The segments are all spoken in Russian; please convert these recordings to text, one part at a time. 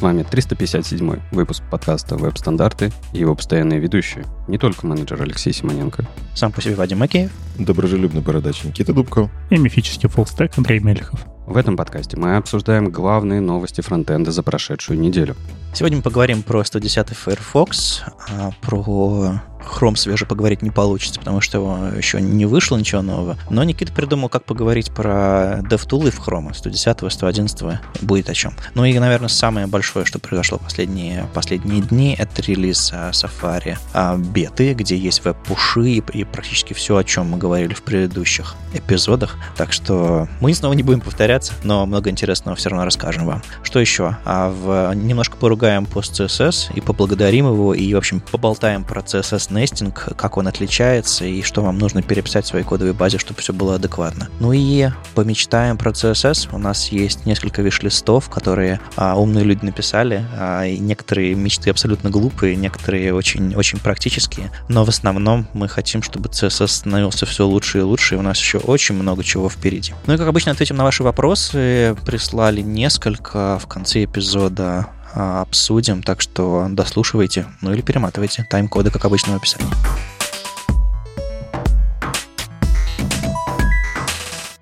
С вами 357 выпуск подкаста «Веб-стандарты» и его постоянные ведущие. Не только менеджер Алексей Симоненко. Сам по себе Вадим Макеев. Доброжелюбный бородач Никита Дубков. И мифический фуллстек Андрей Мельхов. В этом подкасте мы обсуждаем главные новости фронтенда за прошедшую неделю. Сегодня мы поговорим про 110 Firefox, а про Chrome свеже поговорить не получится, потому что еще не вышло ничего нового. Но Никита придумал, как поговорить про DevTools в Chrome. 110 111 будет о чем. Ну и, наверное, самое большое, что произошло последние, последние дни, это релиз а, Safari а, беты, где есть веб-пуши и, практически все, о чем мы говорили в предыдущих эпизодах. Так что мы снова не будем повторяться, но много интересного все равно расскажем вам. Что еще? А в, немножко поругаем пост CSS и поблагодарим его, и, в общем, поболтаем про CSS нестинг, как он отличается и что вам нужно переписать в своей кодовой базе, чтобы все было адекватно. Ну и помечтаем про CSS. У нас есть несколько виш-листов, которые а, умные люди написали. А, и некоторые мечты абсолютно глупые, некоторые очень, очень практические. Но в основном мы хотим, чтобы CSS становился все лучше и лучше, и у нас еще очень много чего впереди. Ну и как обычно ответим на ваши вопросы. Прислали несколько в конце эпизода обсудим, так что дослушивайте, ну или перематывайте. Тайм-коды, как обычно, в описании.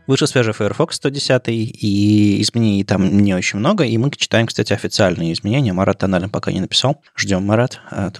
Вышел свежий Firefox 110, и изменений там не очень много, и мы читаем, кстати, официальные изменения. Марат тонально пока не написал. Ждем, Марат. А,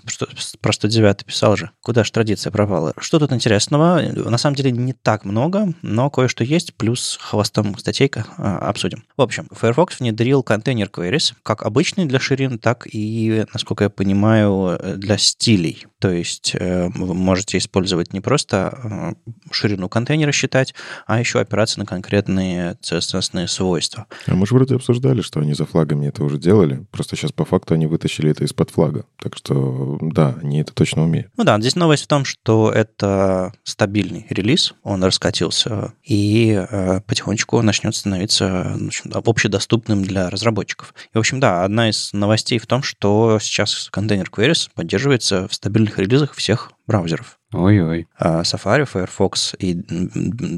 про 109 писал же. Куда же традиция пропала? Что тут интересного? На самом деле не так много, но кое-что есть, плюс хвостом статейка а, обсудим. В общем, Firefox внедрил контейнер queries, как обычный для ширин, так и, насколько я понимаю, для стилей. То есть э, вы можете использовать не просто э, ширину контейнера считать, а еще опираться на конкретные CSS свойства. А мы же вроде обсуждали, что они за флагами это уже делали. Просто сейчас по факту они вытащили это из-под флага. Так что да, они это точно умеют. Ну да, здесь новость в том, что это стабильный релиз, он раскатился, и э, потихонечку начнет становиться в общем, общедоступным для разработчиков. И, в общем, да, одна из новостей в том, что сейчас контейнер Queries поддерживается в стабильных мобильных релизах всех браузеров. Ой-ой. А Safari, Firefox и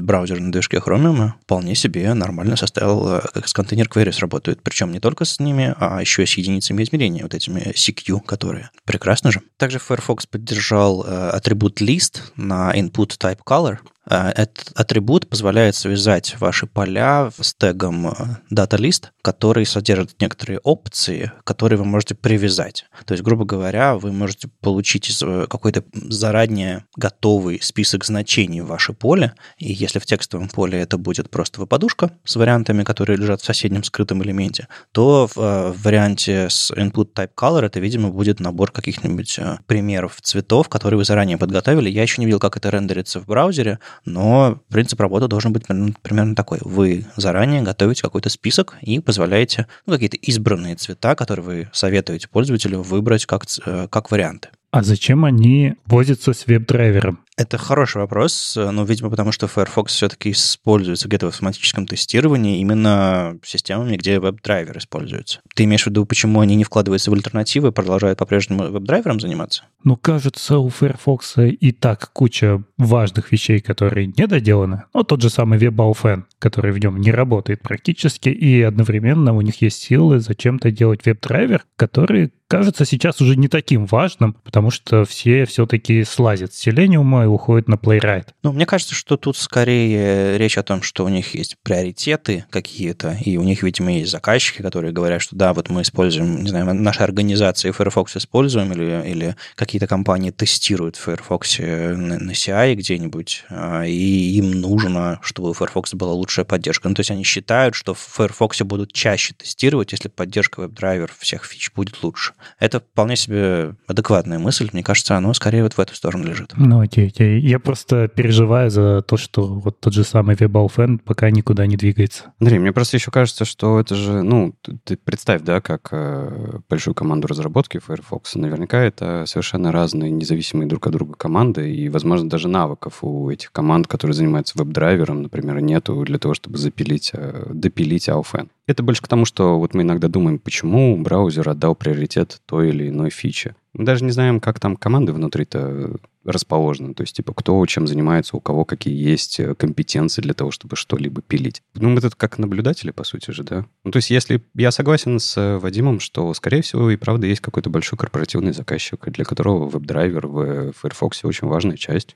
браузер на движке Chromium вполне себе нормально составил, э, как с контейнер queries работают. Причем не только с ними, а еще и с единицами измерения, вот этими CQ, которые. Прекрасно же. Также Firefox поддержал э, атрибут list на input type color, этот атрибут позволяет связать ваши поля с тегом э, DataList, который содержит некоторые опции, которые вы можете привязать. То есть, грубо говоря, вы можете получить э, какой-то заранее готовый список значений в ваше поле, и если в текстовом поле это будет просто выпадушка с вариантами, которые лежат в соседнем скрытом элементе, то э, в варианте с input type color это, видимо, будет набор каких-нибудь примеров цветов, которые вы заранее подготовили. Я еще не видел, как это рендерится в браузере, но принцип работы должен быть примерно такой. Вы заранее готовите какой-то список и позволяете ну, какие-то избранные цвета, которые вы советуете пользователю выбрать как, э, как варианты. А зачем они возятся с веб-драйвером? Это хороший вопрос, ну, видимо, потому что Firefox все-таки используется где-то в автоматическом тестировании именно системами, где веб-драйвер используется. Ты имеешь в виду, почему они не вкладываются в альтернативы и продолжают по-прежнему веб-драйвером заниматься? Ну, кажется, у Firefox и так куча важных вещей, которые не доделаны. Ну, тот же самый WebAuthn, который в нем не работает практически, и одновременно у них есть силы зачем-то делать веб-драйвер, который кажется сейчас уже не таким важным, потому что все все-таки слазят с Selenium и уходят на Playwright. Ну, мне кажется, что тут скорее речь о том, что у них есть приоритеты какие-то, и у них, видимо, есть заказчики, которые говорят, что да, вот мы используем, не знаю, наши организации Firefox используем, или, или какие-то компании тестируют Firefox на, на CI где-нибудь, а, и им нужно, чтобы у Firefox была лучшая поддержка. Ну, то есть они считают, что в Firefox будут чаще тестировать, если поддержка веб-драйвер всех фич будет лучше. Это вполне себе адекватная мысль. Мне кажется, оно скорее вот в эту сторону лежит. Ну, окей, окей. Я просто переживаю за то, что вот тот же самый WebAuthn пока никуда не двигается. Андрей, мне просто еще кажется, что это же, ну, ты представь, да, как э, большую команду разработки Firefox. Наверняка это совершенно разные, независимые друг от друга команды, и, возможно, даже навыков у этих команд, которые занимаются веб-драйвером, например, нету для того, чтобы запилить, э, допилить Aufen. Это больше к тому, что вот мы иногда думаем, почему браузер отдал приоритет той или иной фиче. Мы даже не знаем, как там команды внутри-то расположено. То есть, типа, кто чем занимается, у кого какие есть э, компетенции для того, чтобы что-либо пилить. Ну, мы тут как наблюдатели, по сути же, да? Ну, то есть, если я согласен с э, Вадимом, что, скорее всего, и правда есть какой-то большой корпоративный заказчик, для которого веб-драйвер в Firefox очень важная часть.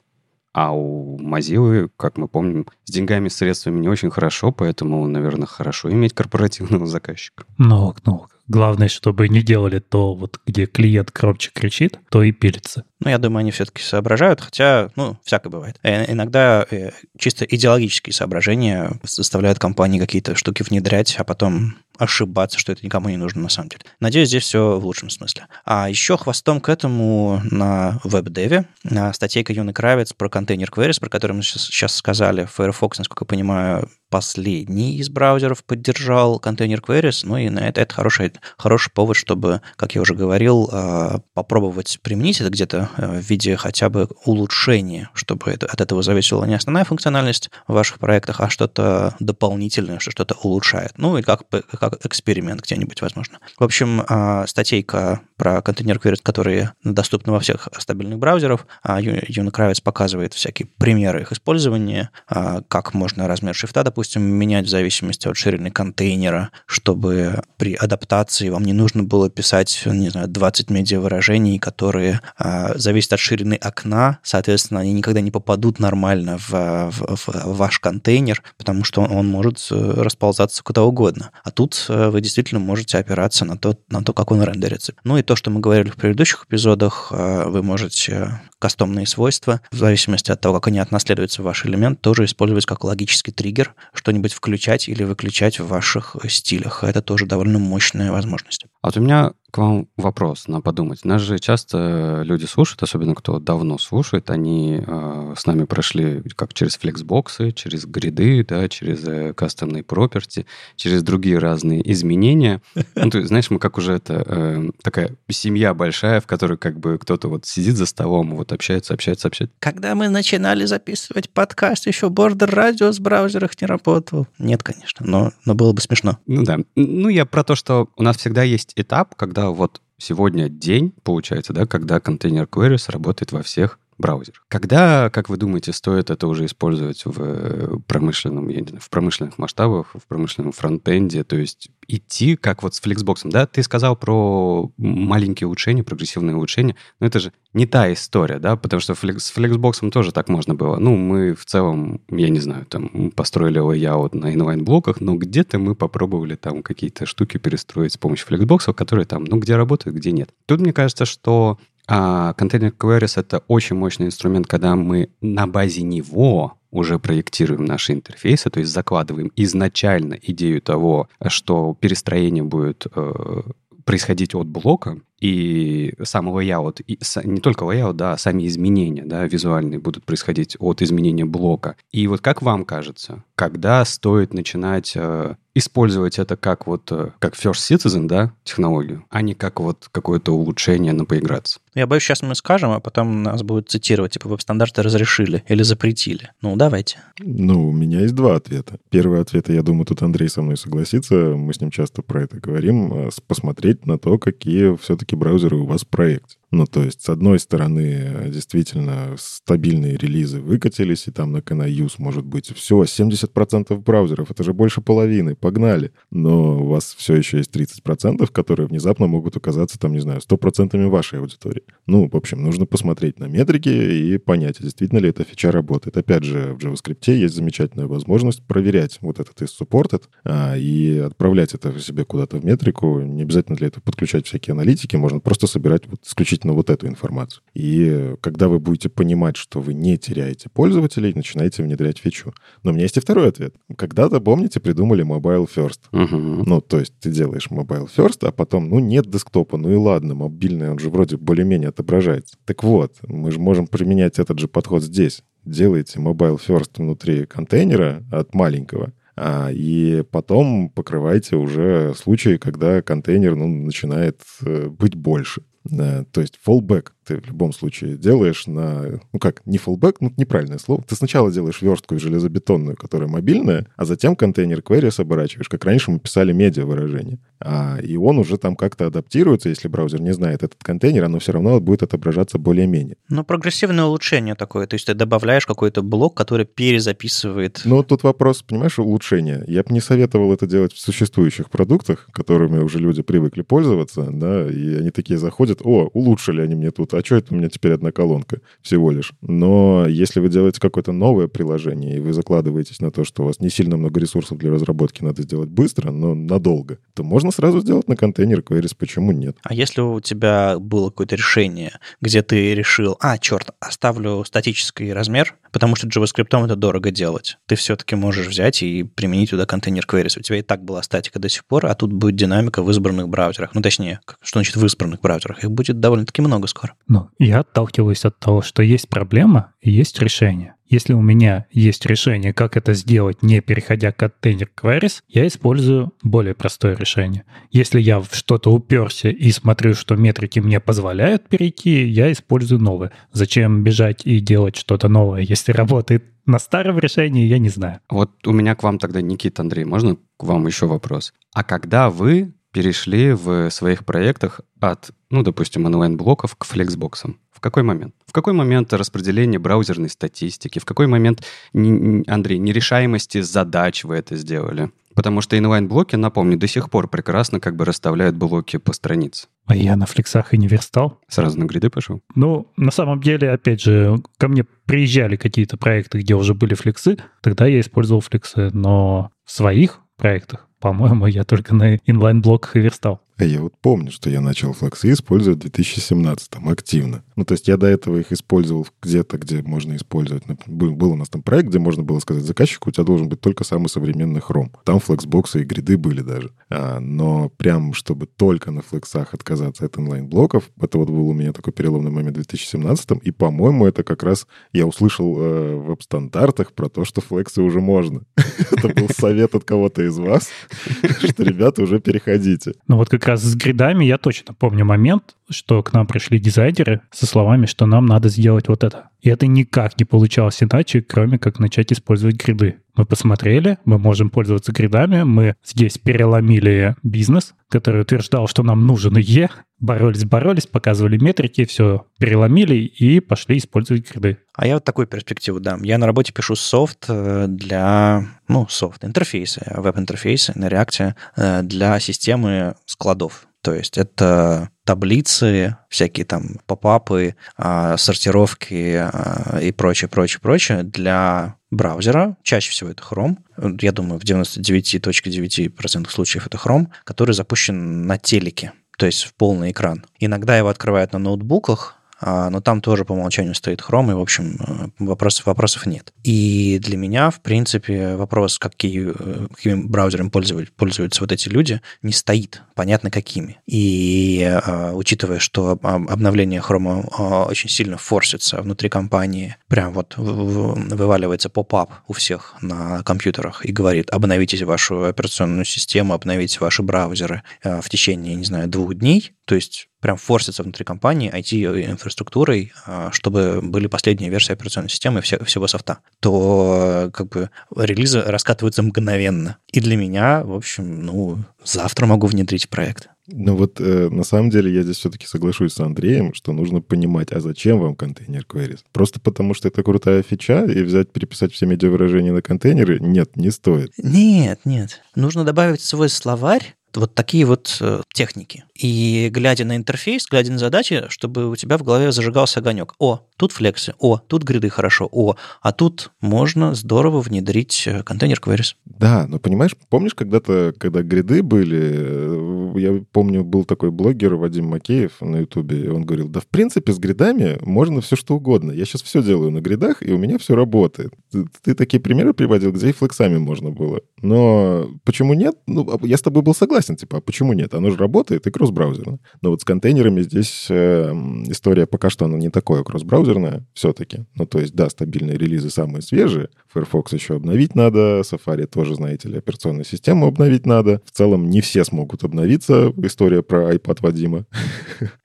А у Mozilla, как мы помним, с деньгами, с средствами не очень хорошо, поэтому, наверное, хорошо иметь корпоративного заказчика. Ну, ну, главное, чтобы не делали то, вот где клиент громче кричит, то и пилится. Ну, я думаю, они все-таки соображают, хотя, ну, всякое бывает. Э, иногда э, чисто идеологические соображения заставляют компании какие-то штуки внедрять, а потом ошибаться, что это никому не нужно на самом деле. Надеюсь, здесь все в лучшем смысле. А еще хвостом к этому на веб-деве статейка Юны Кравец про контейнер queries, про который мы сейчас, сейчас сказали. Firefox, насколько я понимаю, последний из браузеров поддержал контейнер queries, ну и на это, это хороший, хороший повод, чтобы, как я уже говорил, а, попробовать применить это где-то э, в виде хотя бы улучшения, чтобы это, от этого зависела не основная функциональность в ваших проектах, а что-то дополнительное, что что-то улучшает. Ну и как, как эксперимент где-нибудь, возможно. В общем, а, статейка про контейнер queries, которые доступны во всех стабильных браузерах. А, Юна Кравец показывает всякие примеры их использования, как можно размер шрифта, допустим, менять в зависимости от ширины контейнера, чтобы при адаптации вам не нужно было писать, не знаю, 20 медиавыражений, которые а, зависят от ширины окна, соответственно, они никогда не попадут нормально в, в, в ваш контейнер, потому что он, он может э, расползаться куда угодно. А тут э, вы действительно можете опираться на то, на то, как он рендерится. Ну и то, что мы говорили в предыдущих эпизодах, э, вы можете кастомные свойства, в зависимости от того, как они отнаследуются в ваш элемент, тоже использовать как логический триггер, что-нибудь включать или выключать в ваших стилях. Это тоже довольно мощная возможность. А вот у меня к вам вопрос на подумать. Нас же часто люди слушают, особенно кто давно слушает, они э, с нами прошли как через флексбоксы, через гриды, да, через э, кастомные property, через другие разные изменения. Ну, ты знаешь, мы как уже это э, такая семья большая, в которой как бы кто-то вот сидит за столом, вот общается, общается, общается. Когда мы начинали записывать подкаст, еще Border Radio в браузерах не работал. Нет, конечно, но, но было бы смешно. Ну да. Ну, я про то, что у нас всегда есть этап, когда вот сегодня день, получается, да, когда контейнер queries работает во всех браузер. Когда, как вы думаете, стоит это уже использовать в э, промышленном, я не знаю, в промышленных масштабах, в промышленном фронтенде, то есть идти как вот с Flexbox, да? Ты сказал про маленькие улучшения, прогрессивные улучшения, но это же не та история, да, потому что с Flexbox тоже так можно было. Ну, мы в целом, я не знаю, там построили layout на inline-блоках, но где-то мы попробовали там какие-то штуки перестроить с помощью Flexbox, которые там, ну, где работают, где нет. Тут мне кажется, что а контейнер queries — это очень мощный инструмент, когда мы на базе него уже проектируем наши интерфейсы, то есть закладываем изначально идею того, что перестроение будет э, происходить от блока, и сам layout, и не только layout, да, а сами изменения, да, визуальные будут происходить от изменения блока. И вот как вам кажется, когда стоит начинать э, использовать это как вот, э, как first citizen, да, технологию, а не как вот какое-то улучшение на поиграться? Я боюсь, сейчас мы скажем, а потом нас будут цитировать, типа, веб-стандарты разрешили или запретили. Ну, давайте. Ну, у меня есть два ответа. Первый ответ, я думаю, тут Андрей со мной согласится, мы с ним часто про это говорим, э, посмотреть на то, какие все-таки все браузеры у вас в проекте. Ну, то есть, с одной стороны, действительно, стабильные релизы выкатились, и там на CanaUse может быть все, 70% браузеров, это же больше половины, погнали. Но у вас все еще есть 30%, которые внезапно могут оказаться, там, не знаю, 100% вашей аудитории. Ну, в общем, нужно посмотреть на метрики и понять, действительно ли эта фича работает. Опять же, в JavaScript есть замечательная возможность проверять вот этот из supported а, и отправлять это себе куда-то в метрику. Не обязательно для этого подключать всякие аналитики, можно просто собирать вот исключительно исключительно вот эту информацию. И когда вы будете понимать, что вы не теряете пользователей, начинаете внедрять фичу. Но у меня есть и второй ответ. Когда-то, помните, придумали Mobile First. Uh-huh. Ну, то есть ты делаешь Mobile First, а потом, ну, нет десктопа, ну и ладно, мобильный, он же вроде более-менее отображается. Так вот, мы же можем применять этот же подход здесь. Делаете Mobile First внутри контейнера от маленького, а, и потом покрывайте уже случаи, когда контейнер ну, начинает э, быть больше. То есть fallback ты в любом случае делаешь на, ну как, не fallback, ну неправильное слово. Ты сначала делаешь верстку железобетонную, которая мобильная, а затем контейнер queries оборачиваешь, как раньше мы писали медиа выражение. А, и он уже там как-то адаптируется, если браузер не знает этот контейнер, оно все равно будет отображаться более-менее. Ну, прогрессивное улучшение такое, то есть ты добавляешь какой-то блок, который перезаписывает. Ну, тут вопрос, понимаешь, улучшения. Я бы не советовал это делать в существующих продуктах, которыми уже люди привыкли пользоваться, да, и они такие заходят, о, улучшили они мне тут, а что это у меня теперь одна колонка всего лишь. Но если вы делаете какое-то новое приложение, и вы закладываетесь на то, что у вас не сильно много ресурсов для разработки, надо сделать быстро, но надолго, то можно сразу сделать на контейнер queries, почему нет? А если у тебя было какое-то решение, где ты решил, а, черт, оставлю статический размер, потому что JavaScript это дорого делать. Ты все-таки можешь взять и применить туда контейнер queries. У тебя и так была статика до сих пор, а тут будет динамика в избранных браузерах. Ну, точнее, что значит в избранных браузерах? Их будет довольно-таки много скоро. Ну, я отталкиваюсь от того, что есть проблема и есть решение. Если у меня есть решение, как это сделать, не переходя контейнер queries, я использую более простое решение. Если я в что-то уперся и смотрю, что метрики мне позволяют перейти, я использую новое. Зачем бежать и делать что-то новое, если работает на старом решении, я не знаю. Вот у меня к вам тогда, Никита, Андрей, можно к вам еще вопрос? А когда вы перешли в своих проектах от, ну, допустим, inline-блоков к flexbox ам? В какой момент? В какой момент распределения браузерной статистики? В какой момент, Андрей, нерешаемости задач вы это сделали? Потому что inline-блоки, напомню, до сих пор прекрасно как бы расставляют блоки по странице. А я на флексах и не верстал. Сразу на гриды пошел? Ну, на самом деле, опять же, ко мне приезжали какие-то проекты, где уже были флексы, тогда я использовал флексы, но в своих проектах, по-моему, я только на инлайн-блоках и верстал. А я вот помню, что я начал флаксы использовать в 2017 активно. Ну, то есть я до этого их использовал где-то, где можно использовать. Был, у нас там проект, где можно было сказать заказчику, у тебя должен быть только самый современный хром. Там флексбоксы и гриды были даже. А, но прям, чтобы только на флексах отказаться от онлайн-блоков, это вот был у меня такой переломный момент в 2017 и, по-моему, это как раз я услышал э, в веб-стандартах про то, что флексы уже можно. Это был совет от кого-то из вас, что, ребята, уже переходите. Ну вот как как раз с гридами. Я точно помню момент, что к нам пришли дизайнеры со словами, что нам надо сделать вот это. И это никак не получалось иначе, кроме как начать использовать гриды. Мы посмотрели, мы можем пользоваться гридами, мы здесь переломили бизнес, который утверждал, что нам нужен Е, боролись-боролись, показывали метрики, все переломили и пошли использовать гриды. А я вот такую перспективу дам. Я на работе пишу софт э, для, ну, софт, интерфейсы, веб-интерфейсы на реакте э, для системы складов. То есть это таблицы, всякие там попапы, а, сортировки а, и прочее, прочее, прочее для браузера. Чаще всего это Chrome. Я думаю, в 99.9% случаев это Chrome, который запущен на телеке, то есть в полный экран. Иногда его открывают на ноутбуках, но там тоже по умолчанию стоит Chrome, и, в общем, э, вопросов, вопросов нет. И для меня, в принципе, вопрос, какие, э, какими браузерами пользуются, пользуются вот эти люди, не стоит. Понятно, какими. И а, учитывая, что обновление Chrome а, очень сильно форсится внутри компании, прям вот вываливается поп-ап у всех на компьютерах и говорит, обновите вашу операционную систему, обновите ваши браузеры в течение, не знаю, двух дней, то есть прям форсится внутри компании IT-инфраструктурой, а, чтобы были последние версии операционной системы и всего софта, то как бы релизы раскатываются мгновенно. И для меня, в общем, ну, завтра могу внедрить проект. Ну вот э, на самом деле я здесь все-таки соглашусь с Андреем, что нужно понимать, а зачем вам контейнер queries? Просто потому что это крутая фича, и взять, переписать все медиавыражения на контейнеры? Нет, не стоит. Нет, нет. Нужно добавить свой словарь, вот такие вот э, техники. И глядя на интерфейс, глядя на задачи, чтобы у тебя в голове зажигался огонек. О, тут флексы, о, тут гриды хорошо, о, а тут можно здорово внедрить э, контейнер queries. Да, но понимаешь, помнишь когда-то, когда гриды были, э, я помню, был такой блогер Вадим Макеев на Ютубе, и он говорил, да в принципе с гридами можно все что угодно. Я сейчас все делаю на гридах, и у меня все работает. Ты, ты такие примеры приводил, где и флексами можно было. Но почему нет? Ну, а я с тобой был согласен, типа, а почему нет? Оно же работает и кросс-браузерно. Но вот с контейнерами здесь э, история пока что она не такое кросс-браузерная все-таки. Ну, то есть, да, стабильные релизы самые свежие. Firefox еще обновить надо, Safari тоже, знаете ли, операционную систему обновить надо. В целом не все смогут обновиться. История про iPad Вадима.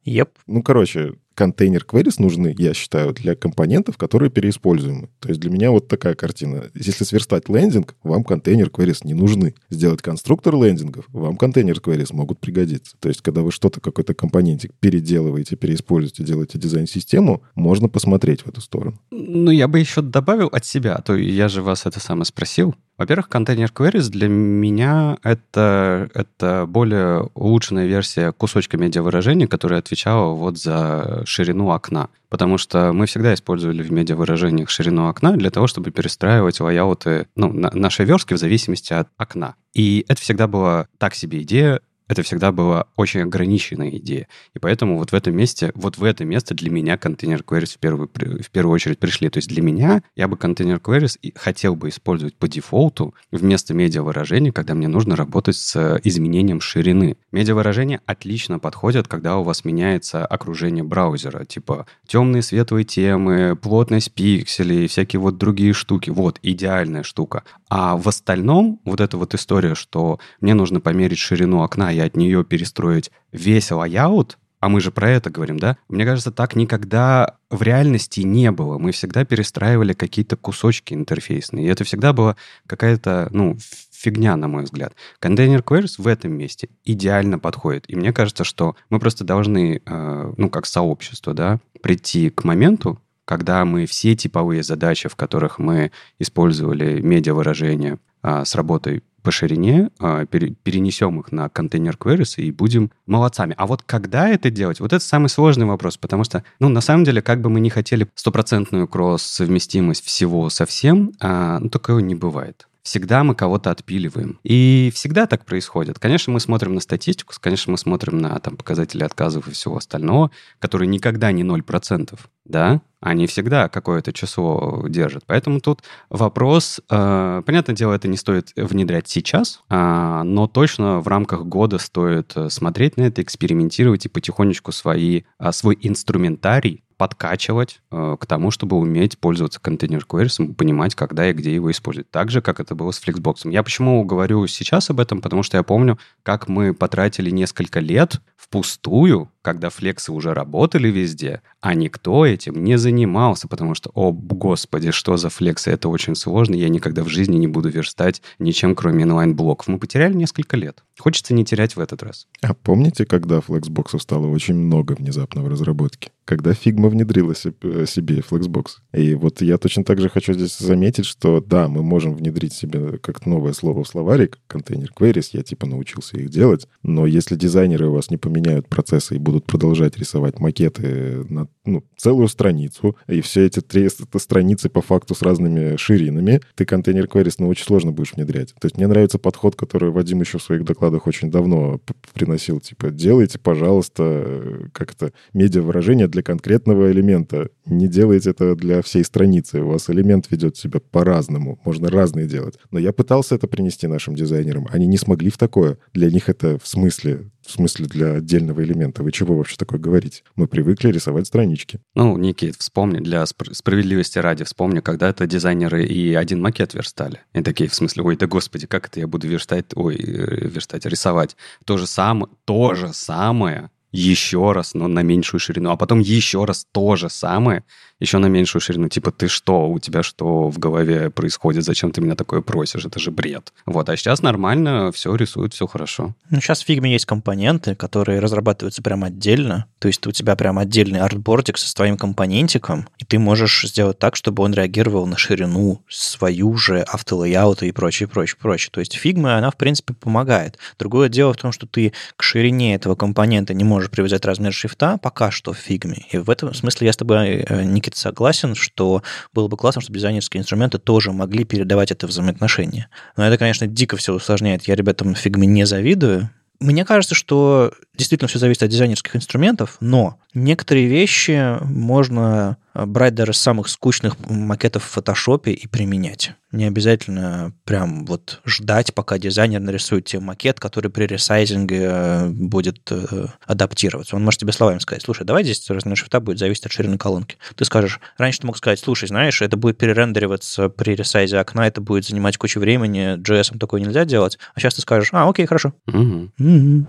Yep. Ну, короче, контейнер queries нужны, я считаю, для компонентов, которые переиспользуемы. То есть для меня вот такая картина. Если сверстать лендинг, вам контейнер queries не нужны. Сделать конструктор лендингов, вам контейнер queries могут пригодиться. То есть когда вы что-то, какой-то компонентик переделываете, переиспользуете, делаете дизайн-систему, можно посмотреть в эту сторону. Ну, я бы еще добавил от себя, а то я же вас это самое спросил. Во-первых, контейнер queries для меня это, это более улучшенная версия кусочка медиавыражения, которая отвечала вот за ширину окна. Потому что мы всегда использовали в медиавыражениях ширину окна для того, чтобы перестраивать лайауты, ну, на, наши верстки в зависимости от окна. И это всегда была так себе идея, это всегда была очень ограниченная идея. И поэтому вот в этом месте, вот в это место для меня container queries в первую, в первую очередь пришли. То есть для меня я бы container queries хотел бы использовать по дефолту вместо медиавыражения, когда мне нужно работать с изменением ширины. Медиавыражения отлично подходят, когда у вас меняется окружение браузера, типа темные светлые темы, плотность пикселей, всякие вот другие штуки. Вот, идеальная штука. А в остальном вот эта вот история, что мне нужно померить ширину окна, и от нее перестроить весь layout, а мы же про это говорим, да? Мне кажется, так никогда в реальности не было. Мы всегда перестраивали какие-то кусочки интерфейсные. И это всегда была какая-то, ну, фигня, на мой взгляд. Container Queries в этом месте идеально подходит. И мне кажется, что мы просто должны, э, ну, как сообщество, да, прийти к моменту, когда мы все типовые задачи, в которых мы использовали медиавыражения а, с работой по ширине, а, перенесем их на контейнер queries и будем молодцами. А вот когда это делать, вот это самый сложный вопрос, потому что, ну, на самом деле, как бы мы не хотели стопроцентную кросс-совместимость всего со всем, а, ну, такого не бывает всегда мы кого-то отпиливаем. И всегда так происходит. Конечно, мы смотрим на статистику, конечно, мы смотрим на там, показатели отказов и всего остального, которые никогда не 0%, да, они всегда какое-то число держат. Поэтому тут вопрос, э, понятное дело, это не стоит внедрять сейчас, э, но точно в рамках года стоит э, смотреть на это, экспериментировать и потихонечку свои, э, свой инструментарий подкачивать э, к тому, чтобы уметь пользоваться контейнер queries, понимать, когда и где его использовать. Так же, как это было с Flexbox. Я почему говорю сейчас об этом? Потому что я помню, как мы потратили несколько лет впустую, когда флексы уже работали везде, а никто этим не занимался, потому что, о, господи, что за флексы, это очень сложно, я никогда в жизни не буду верстать ничем, кроме инлайн-блоков. Мы потеряли несколько лет. Хочется не терять в этот раз. А помните, когда флексбоксов стало очень много внезапно в разработке? Когда Figma внедрила себе Flexbox. И вот я точно так же хочу здесь заметить, что да, мы можем внедрить себе как новое слово в словарик, контейнер queries, я типа научился их делать, но если дизайнеры у вас не поменяют процессы и будут продолжать рисовать макеты на ну, целую страницу, и все эти три страницы по факту с разными ширинами, ты контейнер queries ну, очень сложно будешь внедрять. То есть мне нравится подход, который Вадим еще в своих докладах очень давно приносил, типа, делайте, пожалуйста, как то медиа-выражение для конкретного элемента. Не делайте это для всей страницы. У вас элемент ведет себя по-разному. Можно разные делать. Но я пытался это принести нашим дизайнерам. Они не смогли в такое. Для них это в смысле в смысле для отдельного элемента. Вы чего вообще такое говорите? Мы привыкли рисовать странички. Ну, Никит, вспомни, для спр- справедливости ради, вспомни, когда это дизайнеры и один макет верстали. И такие, в смысле, ой, да господи, как это я буду верстать, ой, э, верстать, рисовать. То же самое, то же самое еще раз, но на меньшую ширину, а потом еще раз то же самое, еще на меньшую ширину. Типа, ты что, у тебя что в голове происходит, зачем ты меня такое просишь, это же бред. Вот, а сейчас нормально, все рисует, все хорошо. Ну, сейчас в фигме есть компоненты, которые разрабатываются прямо отдельно, то есть у тебя прям отдельный artboard ик со своим компонентиком, и ты можешь сделать так, чтобы он реагировал на ширину свою же auto layout а и прочее, прочее, прочее. То есть фигма, она, в принципе, помогает. Другое дело в том, что ты к ширине этого компонента не можешь привязать размер шрифта пока что в фигме. И в этом смысле я с тобой, э, Никита, согласен, что было бы классно, чтобы дизайнерские инструменты тоже могли передавать это взаимоотношения. Но это, конечно, дико все усложняет. Я ребятам фигме не завидую. Мне кажется, что действительно все зависит от дизайнерских инструментов, но некоторые вещи можно брать даже самых скучных макетов в фотошопе и применять. Не обязательно прям вот ждать, пока дизайнер нарисует тебе макет, который при ресайзинге э, будет э, адаптироваться. Он может тебе словами сказать, слушай, давай здесь размер шрифта будет зависеть от ширины колонки. Ты скажешь, раньше ты мог сказать, слушай, знаешь, это будет перерендериваться при ресайзе окна, это будет занимать кучу времени, JS такое нельзя делать. А сейчас ты скажешь, а, окей, хорошо. Угу. Угу.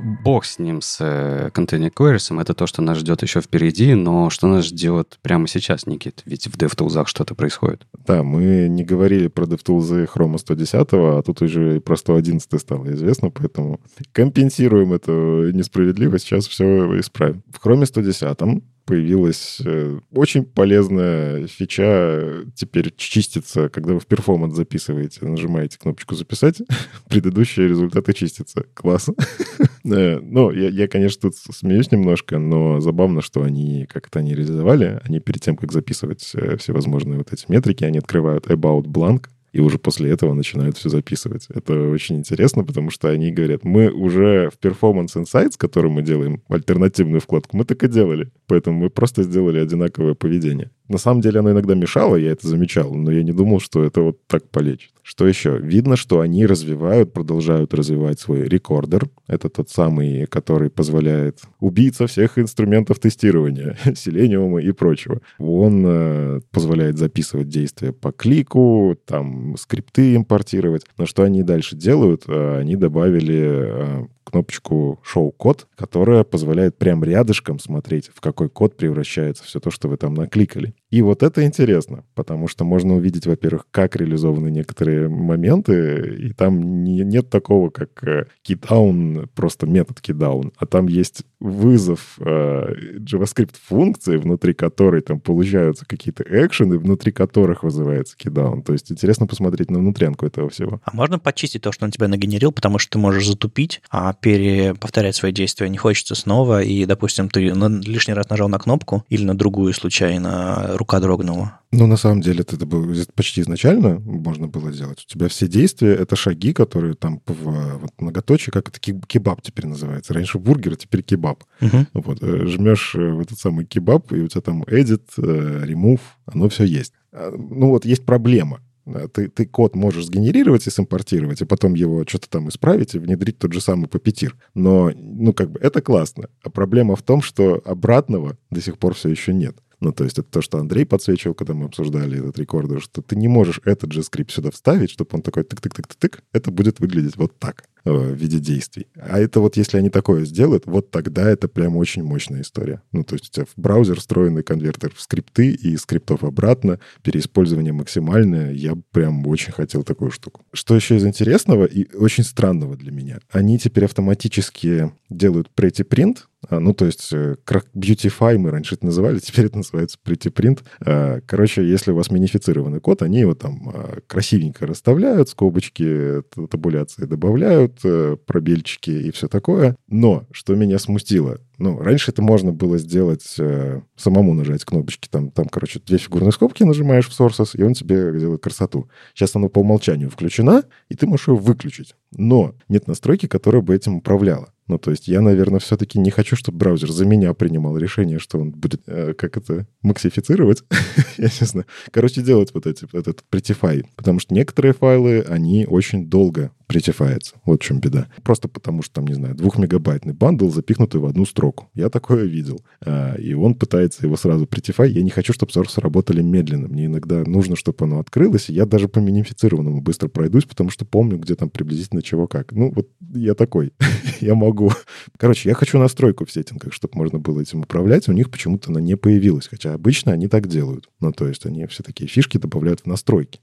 Бог с ним, с э, Container Queries, это то, что нас ждет еще впереди, но что нас ждет прямо сейчас, Никит? Ведь в DevTools что-то происходит. Да, мы не говорили про DevTools Chrome 110, а тут уже про 111 стало известно, поэтому компенсируем эту несправедливость, сейчас все исправим. В Chrome 110 появилась э, очень полезная фича. Теперь чистится, когда вы в перформанс записываете, нажимаете кнопочку «Записать», предыдущие результаты чистятся. Класс. Э, ну, я, я, конечно, тут смеюсь немножко, но забавно, что они как-то не реализовали. Они перед тем, как записывать э, все возможные вот эти метрики, они открывают about blank, и уже после этого начинают все записывать. Это очень интересно, потому что они говорят, мы уже в Performance Insights, который мы делаем, альтернативную вкладку, мы так и делали. Поэтому мы просто сделали одинаковое поведение. На самом деле оно иногда мешало, я это замечал, но я не думал, что это вот так полечит. Что еще? Видно, что они развивают, продолжают развивать свой рекордер. Это тот самый, который позволяет убийца всех инструментов тестирования, селениума и прочего. Он э, позволяет записывать действия по клику, там скрипты импортировать. Но что они дальше делают? Э, они добавили э, кнопочку «Show код», которая позволяет прям рядышком смотреть, в какой код превращается все то, что вы там накликали. И вот это интересно, потому что можно увидеть, во-первых, как реализованы некоторые моменты, и там не, нет такого, как э, keydown, просто метод keydown, а там есть вызов э, JavaScript функции, внутри которой там получаются какие-то экшены, внутри которых вызывается keydown. То есть интересно посмотреть на внутрянку этого всего. А можно почистить то, что он тебя нагенерил, потому что ты можешь затупить, а переповторять свои действия не хочется снова, и, допустим, ты лишний раз нажал на кнопку или на другую случайно рука дрогнула. Ну, на самом деле, это было почти изначально можно было сделать. У тебя все действия — это шаги, которые там в вот, многоточие, как это кебаб теперь называется. Раньше бургер, а теперь кебаб. Uh-huh. Вот, э, жмешь э, в этот самый кебаб, и у тебя там edit, э, remove, оно все есть. А, ну вот есть проблема. Ты, ты код можешь сгенерировать и симпортировать, и потом его что-то там исправить и внедрить тот же самый папетир. Но, ну, как бы, это классно. А проблема в том, что обратного до сих пор все еще нет. Ну, то есть это то, что Андрей подсвечивал, когда мы обсуждали этот рекордер, что ты не можешь этот же скрипт сюда вставить, чтобы он такой тык-тык-тык-тык, это будет выглядеть вот так. Э, в виде действий. А это вот если они такое сделают, вот тогда это прям очень мощная история. Ну, то есть у тебя в браузер встроенный конвертер в скрипты и скриптов обратно, переиспользование максимальное. Я прям очень хотел такую штуку. Что еще из интересного и очень странного для меня? Они теперь автоматически делают pretty print, а, ну, то есть э, Beautify мы раньше это называли, теперь это называется Pretty Print. А, короче, если у вас минифицированный код, они его там а, красивенько расставляют, скобочки табуляции добавляют, Э, пробельчики и все такое. Но что меня смутило, ну, раньше это можно было сделать э, самому нажать кнопочки. Там, там, короче, две фигурные скобки нажимаешь в Sources, и он тебе делает красоту. Сейчас оно по умолчанию включена, и ты можешь ее выключить. Но нет настройки, которая бы этим управляла. Ну, то есть я, наверное, все-таки не хочу, чтобы браузер за меня принимал решение, что он будет, э, как это, максифицировать. я не знаю. Короче, делать вот эти, этот prettify. Потому что некоторые файлы, они очень долго prettifаются. Вот в чем беда. Просто потому что, там, не знаю, двухмегабайтный бандл, запихнутый в одну строку. Я такое видел. А, и он пытается его сразу prettify. Я не хочу, чтобы сорсы работали медленно. Мне иногда нужно, чтобы оно открылось. И я даже по минифицированному быстро пройдусь, потому что помню, где там приблизительно чего как. Ну, вот я такой. я могу. Короче, я хочу настройку в сеттингах, чтобы можно было этим управлять. У них почему-то она не появилась, хотя обычно они так делают. Ну, то есть они все такие фишки добавляют в настройки.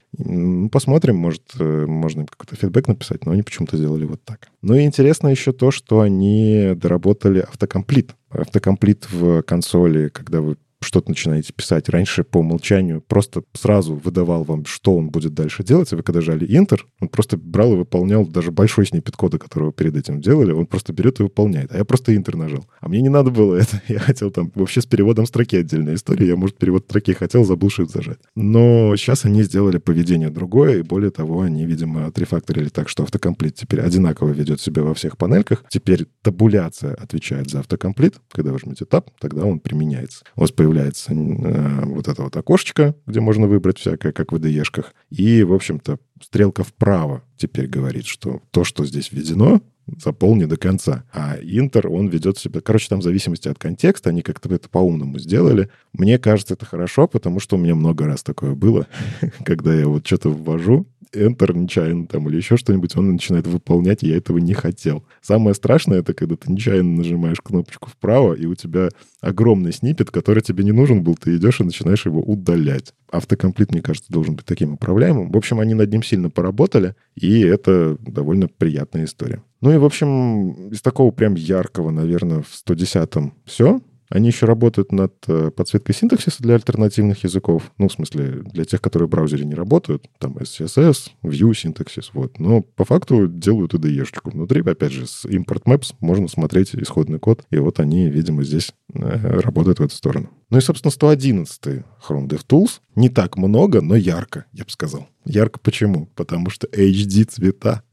Посмотрим, может, э, можно им какой-то фидбэк написать, но они почему-то сделали вот так. Ну и интересно еще то, что они доработали автокомплит. Автокомплит в консоли, когда вы что-то начинаете писать. Раньше по умолчанию просто сразу выдавал вам, что он будет дальше делать, и вы когда жали Enter, он просто брал и выполнял даже большой снипет кода, который вы перед этим делали, он просто берет и выполняет. А я просто Enter нажал. А мне не надо было это. Я хотел там... Вообще с переводом строки отдельная история. Я, может, перевод строки хотел, забыл shift зажать. Но сейчас они сделали поведение другое, и более того, они, видимо, отрефакторили так, что автокомплит теперь одинаково ведет себя во всех панельках. Теперь табуляция отвечает за автокомплит. Когда вы жмете Tab, тогда он применяется. У вас появляется появляется э, вот это вот окошечко, где можно выбрать всякое, как в ide И, в общем-то, стрелка вправо теперь говорит, что то, что здесь введено, заполни до конца. А Интер, он ведет себя... Короче, там в зависимости от контекста, они как-то это по-умному сделали. Мне кажется, это хорошо, потому что у меня много раз такое было, когда я вот что-то ввожу, Enter нечаянно там или еще что-нибудь, он начинает выполнять, и я этого не хотел. Самое страшное, это когда ты нечаянно нажимаешь кнопочку вправо, и у тебя огромный снипет, который тебе не нужен был, ты идешь и начинаешь его удалять. Автокомплит, мне кажется, должен быть таким управляемым. В общем, они над ним сильно поработали, и это довольно приятная история. Ну и, в общем, из такого прям яркого, наверное, в 110-м все. Они еще работают над э, подсветкой синтаксиса для альтернативных языков. Ну, в смысле, для тех, которые в браузере не работают. Там SCSS, Vue синтаксис. Вот. Но по факту делают IDE-шечку. Внутри, опять же, с Import Maps можно смотреть исходный код. И вот они, видимо, здесь э, работают в эту сторону. Ну и, собственно, 111 Chrome DevTools. Не так много, но ярко, я бы сказал. Ярко почему? Потому что HD цвета.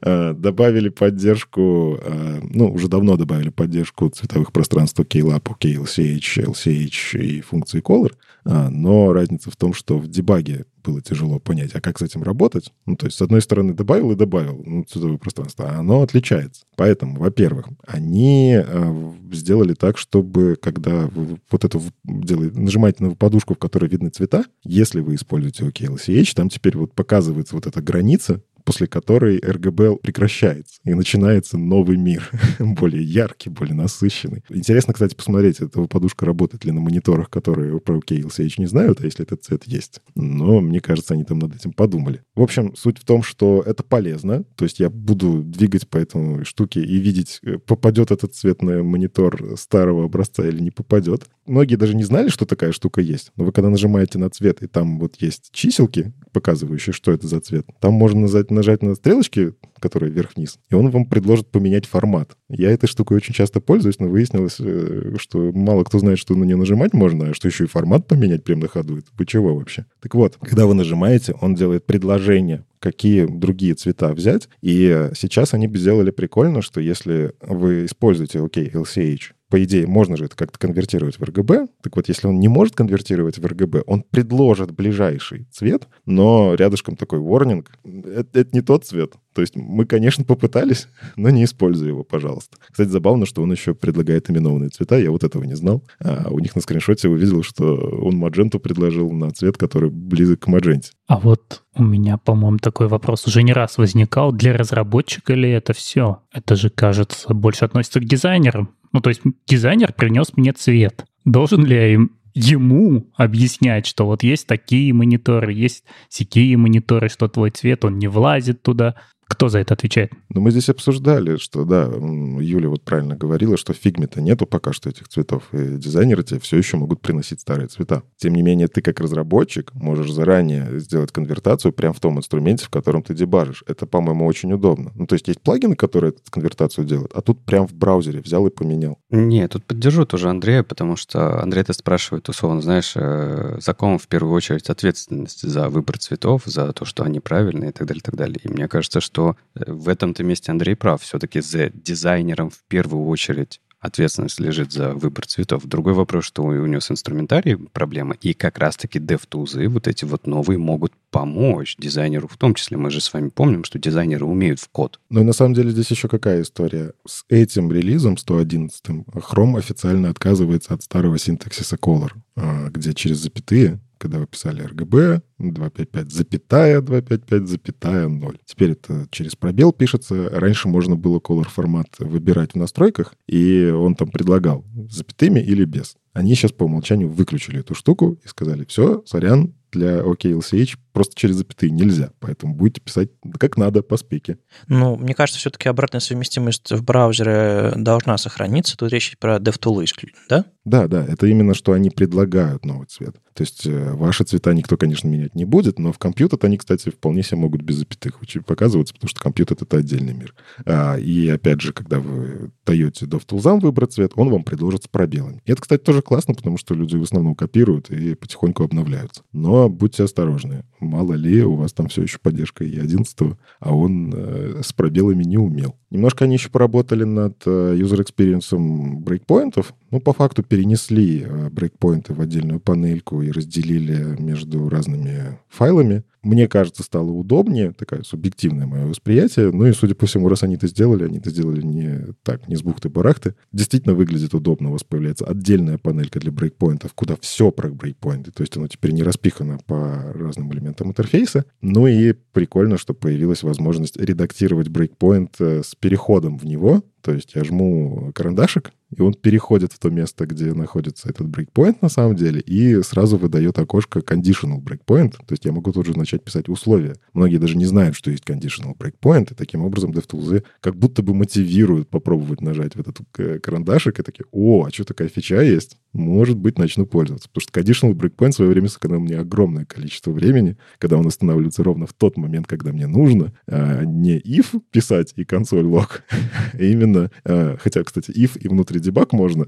Э, добавили поддержку, э, ну, уже давно добавили поддержку цветовых пространств KLAP, KLCH, LCH и функции Color. А, но разница в том, что в дебаге было тяжело понять, а как с этим работать. Ну, то есть, с одной стороны, добавил и добавил ну, цветовое пространство, а оно отличается. Поэтому, во-первых, они э, сделали так, чтобы, когда вы вот это делаете, нажимаете на подушку, в которой видны цвета, если вы используете OKLCH, там теперь вот показывается вот эта граница, после которой РГБ прекращается, и начинается новый мир, более яркий, более насыщенный. Интересно, кстати, посмотреть, эта подушка работает ли на мониторах, которые про KLCH не знают, а если этот цвет есть. Но мне кажется, они там над этим подумали. В общем, суть в том, что это полезно, то есть я буду двигать по этому штуке и видеть, э, попадет этот цвет на монитор старого образца или не попадет. Многие даже не знали, что такая штука есть, но вы когда нажимаете на цвет, и там вот есть чиселки, показывающие, что это за цвет, там можно нажать нажать на стрелочки, которые вверх-вниз, и он вам предложит поменять формат. Я этой штукой очень часто пользуюсь, но выяснилось, э, что мало кто знает, что на нее нажимать можно, а что еще и формат поменять прямо на ходу. Это вы чего вообще? Так вот, когда вы нажимаете, он делает предложение какие другие цвета взять. И сейчас они сделали прикольно, что если вы используете, окей, okay, LCH, по идее, можно же это как-то конвертировать в RGB. Так вот, если он не может конвертировать в RGB, он предложит ближайший цвет, но рядышком такой warning. Это, это не тот цвет. То есть мы, конечно, попытались, но не используй его, пожалуйста. Кстати, забавно, что он еще предлагает именованные цвета. Я вот этого не знал. А у них на скриншоте увидел, что он мадженту предложил на цвет, который близок к мадженте. А вот у меня, по-моему, такой вопрос уже не раз возникал. Для разработчика ли это все? Это же, кажется, больше относится к дизайнерам. Ну, то есть дизайнер принес мне цвет. Должен ли я им ему объяснять, что вот есть такие мониторы, есть сякие мониторы, что твой цвет, он не влазит туда, кто за это отвечает? Ну, мы здесь обсуждали, что, да, Юля вот правильно говорила, что в фигме-то нету пока что этих цветов, и дизайнеры тебе все еще могут приносить старые цвета. Тем не менее, ты как разработчик можешь заранее сделать конвертацию прямо в том инструменте, в котором ты дебажишь. Это, по-моему, очень удобно. Ну, то есть есть плагины, которые эту конвертацию делают, а тут прям в браузере взял и поменял. Не, тут поддержу тоже Андрея, потому что Андрей это спрашивает, условно, знаешь, э, закон в первую очередь ответственность за выбор цветов, за то, что они правильные и так далее, и так далее. И мне кажется, что что э, в этом-то месте Андрей прав. Все-таки за дизайнером в первую очередь ответственность лежит за выбор цветов. Другой вопрос, что у него с инструментарием проблема, и как раз-таки DevTools, вот эти вот новые могут помочь дизайнеру в том числе. Мы же с вами помним, что дизайнеры умеют в код. Ну и на самом деле здесь еще какая история? С этим релизом, 111 Chrome официально отказывается от старого синтаксиса Color, а, где через запятые когда вы писали RGB, 255, запятая, 255, запятая 0. Теперь это через пробел пишется. Раньше можно было color формат выбирать в настройках, и он там предлагал запятыми или без. Они сейчас по умолчанию выключили эту штуку и сказали, все, сорян, для OKLCH просто через запятые нельзя, поэтому будете писать как надо по спеке. Ну, мне кажется, все-таки обратная совместимость в браузере должна сохраниться. Тут речь про DevTools, да? Да, да, это именно, что они предлагают новый цвет. То есть э, ваши цвета никто, конечно, менять не будет, но в компьютер они, кстати, вполне себе могут без запятых показываться, потому что компьютер — это отдельный мир. А, и опять же, когда вы даете DevTools выбрать цвет, он вам предложит с пробелами. И это, кстати, тоже классно, потому что люди в основном копируют и потихоньку обновляются. Но будьте осторожны. Мало ли, у вас там все еще поддержка и 11 а он э, с пробелами не умел. Немножко они еще поработали над э, user experience брейкпоинтов. Ну, по факту перенесли э, брейкпоинты в отдельную панельку и разделили между разными файлами. Мне кажется, стало удобнее, такое субъективное мое восприятие. Ну и, судя по всему, раз они это сделали, они это сделали не так, не с бухты-барахты. Действительно выглядит удобно. У вас появляется отдельная панелька для брейкпоинтов, куда все про брейкпоинты. То есть оно теперь не распихано по разным элементам интерфейса. Ну и прикольно, что появилась возможность редактировать брейкпоинт э, с переходом в него. То есть я жму карандашик, и он переходит в то место, где находится этот брейкпоинт на самом деле, и сразу выдает окошко conditional breakpoint. То есть я могу тут же начать писать условия. Многие даже не знают, что есть conditional breakpoint, и таким образом DevTools как будто бы мотивируют попробовать нажать в этот э, карандашик, и такие, о, а что такая фича есть? Может быть, начну пользоваться. Потому что conditional breakpoint в свое время сэкономил мне огромное количество времени, когда он останавливается ровно в тот момент, когда мне нужно, а не if писать и консоль лог, а именно, а, хотя, кстати, if и внутри дебаг можно,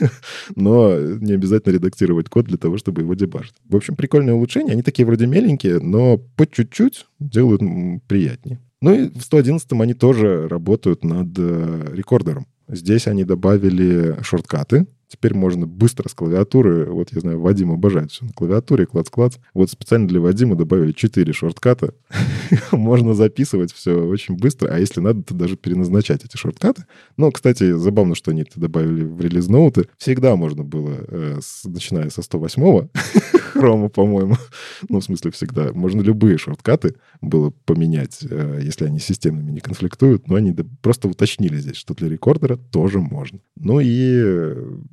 но не обязательно редактировать код для того, чтобы его дебажить. В общем, прикольные улучшения. Они такие вроде меленькие, но по чуть-чуть делают приятнее. Ну и в 111 они тоже работают над э, рекордером. Здесь они добавили шорткаты, Теперь можно быстро с клавиатуры, вот я знаю, Вадим обожает все на клавиатуре, клац-клац. Вот специально для Вадима добавили 4 шортката. можно записывать все очень быстро, а если надо, то даже переназначать эти шорткаты. Но, кстати, забавно, что они это добавили в релиз-ноуты. Всегда можно было, э, начиная со 108-го, хрома, по-моему, ну, в смысле, всегда, можно любые шорткаты было поменять, э, если они системными не конфликтуют, но они просто уточнили здесь, что для рекордера тоже можно. Ну и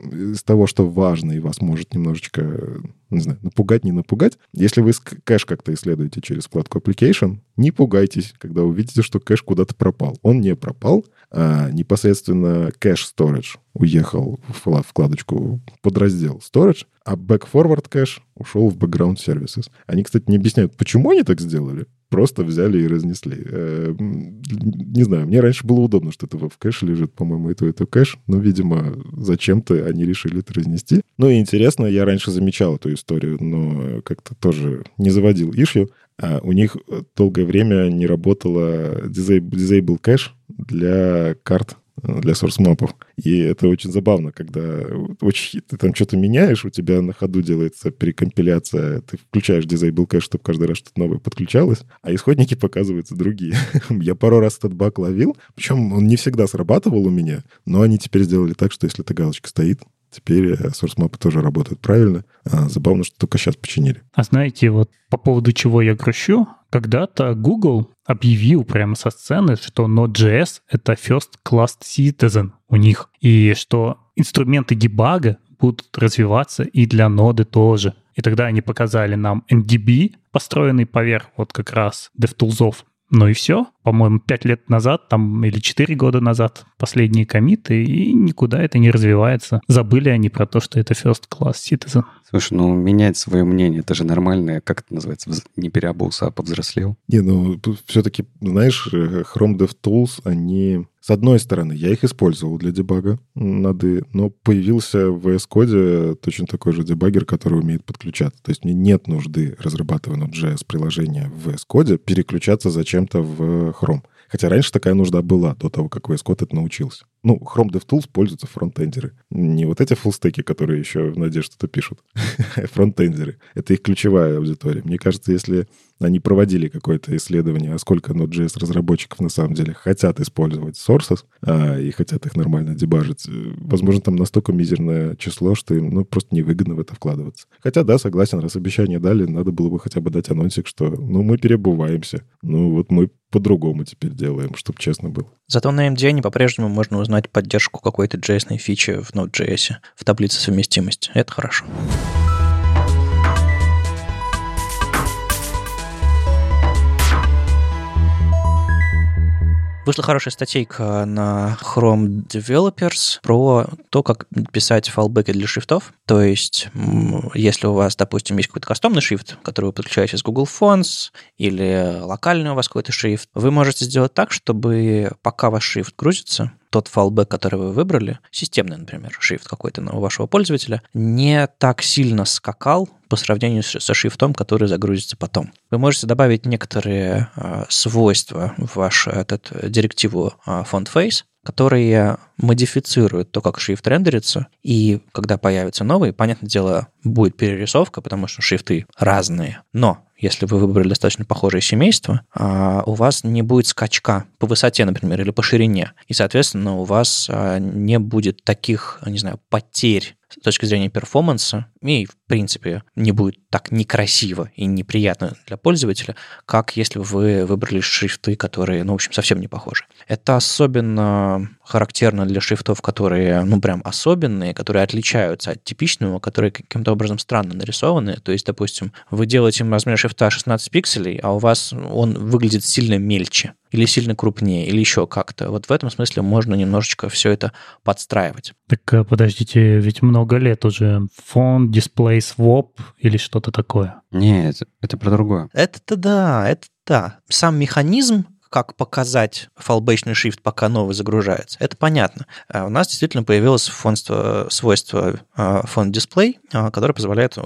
из того, что важно и вас может немножечко, не знаю, напугать, не напугать. Если вы кэш как-то исследуете через вкладку Application, не пугайтесь, когда увидите, что кэш куда-то пропал. Он не пропал, а непосредственно cache storage уехал в вкладочку подраздел storage, а back-forward cache ушел в background services. Они, кстати, не объясняют, почему они так сделали просто взяли и разнесли. Э, не знаю, мне раньше было удобно, что это в кэше лежит, по-моему, это это кэш, но, видимо, зачем-то они решили это разнести. Ну и интересно, я раньше замечал эту историю, но как-то тоже не заводил issue. А у них долгое время не работала disable кэш для карт для source-мапов. И это очень забавно, когда очень, ты там что-то меняешь, у тебя на ходу делается перекомпиляция, ты включаешь disable cache, чтобы каждый раз что-то новое подключалось, а исходники показываются другие. Я пару раз этот баг ловил, причем он не всегда срабатывал у меня, но они теперь сделали так, что если эта галочка стоит, Теперь э, source тоже работают правильно. А, забавно, что только сейчас починили. А знаете, вот по поводу чего я грущу, когда-то Google объявил прямо со сцены, что Node.js — это first class citizen у них, и что инструменты дебага будут развиваться и для ноды тоже. И тогда они показали нам NDB, построенный поверх вот как раз DevTools. Ну и все. По-моему, 5 лет назад там или 4 года назад последние комиты, и никуда это не развивается. Забыли они про то, что это first class citizen. Слушай, ну менять свое мнение, это же нормально. Как это называется? Не переобулся, а повзрослел. Не, ну все-таки, знаешь, э, Chrome DevTools, они с одной стороны, я их использовал для дебага нады, но появился в VS Code точно такой же дебаггер, который умеет подключаться. То есть мне нет нужды, разрабатывая Node.js приложение в VS Code, переключаться зачем-то в Chrome. Хотя раньше такая нужда была, до того, как VS Code это научился. Ну, Chrome DevTools пользуются фронтендеры. Не вот эти фуллстеки, которые еще в надежде что-то пишут, фронтендеры. Это их ключевая аудитория. Мне кажется, если они проводили какое-то исследование, а сколько Node.js разработчиков на самом деле хотят использовать sources а, и хотят их нормально дебажить, э, возможно, там настолько мизерное число, что им ну, просто невыгодно в это вкладываться. Хотя, да, согласен, раз обещание дали, надо было бы хотя бы дать анонсик, что ну мы перебываемся. Ну вот мы по-другому теперь делаем, чтобы честно было. Зато на MDN по-прежнему можно узнать поддержку какой-то JS фичи в Node.js в таблице совместимости. Это хорошо. Вышла хорошая статейка на Chrome Developers про то, как писать файлбеки для шрифтов. То есть, если у вас, допустим, есть какой-то кастомный шрифт, который вы подключаете с Google Fonts, или локальный у вас какой-то шрифт, вы можете сделать так, чтобы пока ваш шрифт грузится, тот файлбэк, который вы выбрали, системный, например, шрифт какой-то у вашего пользователя, не так сильно скакал по сравнению со шрифтом, который загрузится потом. Вы можете добавить некоторые э, свойства в ваш этот директиву э, FontFace, которые модифицируют то, как шрифт рендерится, и когда появится новый, понятное дело, будет перерисовка, потому что шрифты разные. Но если вы выбрали достаточно похожее семейство, а, у вас не будет скачка по высоте, например, или по ширине. И, соответственно, у вас а, не будет таких, не знаю, потерь с точки зрения перформанса, и, в принципе, не будет так некрасиво и неприятно для пользователя, как если вы выбрали шрифты, которые, ну, в общем, совсем не похожи. Это особенно характерно для шрифтов, которые, ну, прям особенные, которые отличаются от типичного, которые каким-то образом странно нарисованы. То есть, допустим, вы делаете размер шрифта 16 пикселей, а у вас он выглядит сильно мельче или сильно крупнее, или еще как-то. Вот в этом смысле можно немножечко все это подстраивать. Так э, подождите, ведь много лет уже фон, дисплей, своп или что-то такое. Нет, это про другое. Это-то да, это да. Сам механизм как показать фалбейчный шрифт, пока новый загружается. Это понятно. А у нас действительно появилось фонство, свойство а, фон дисплей, а, которое позволяет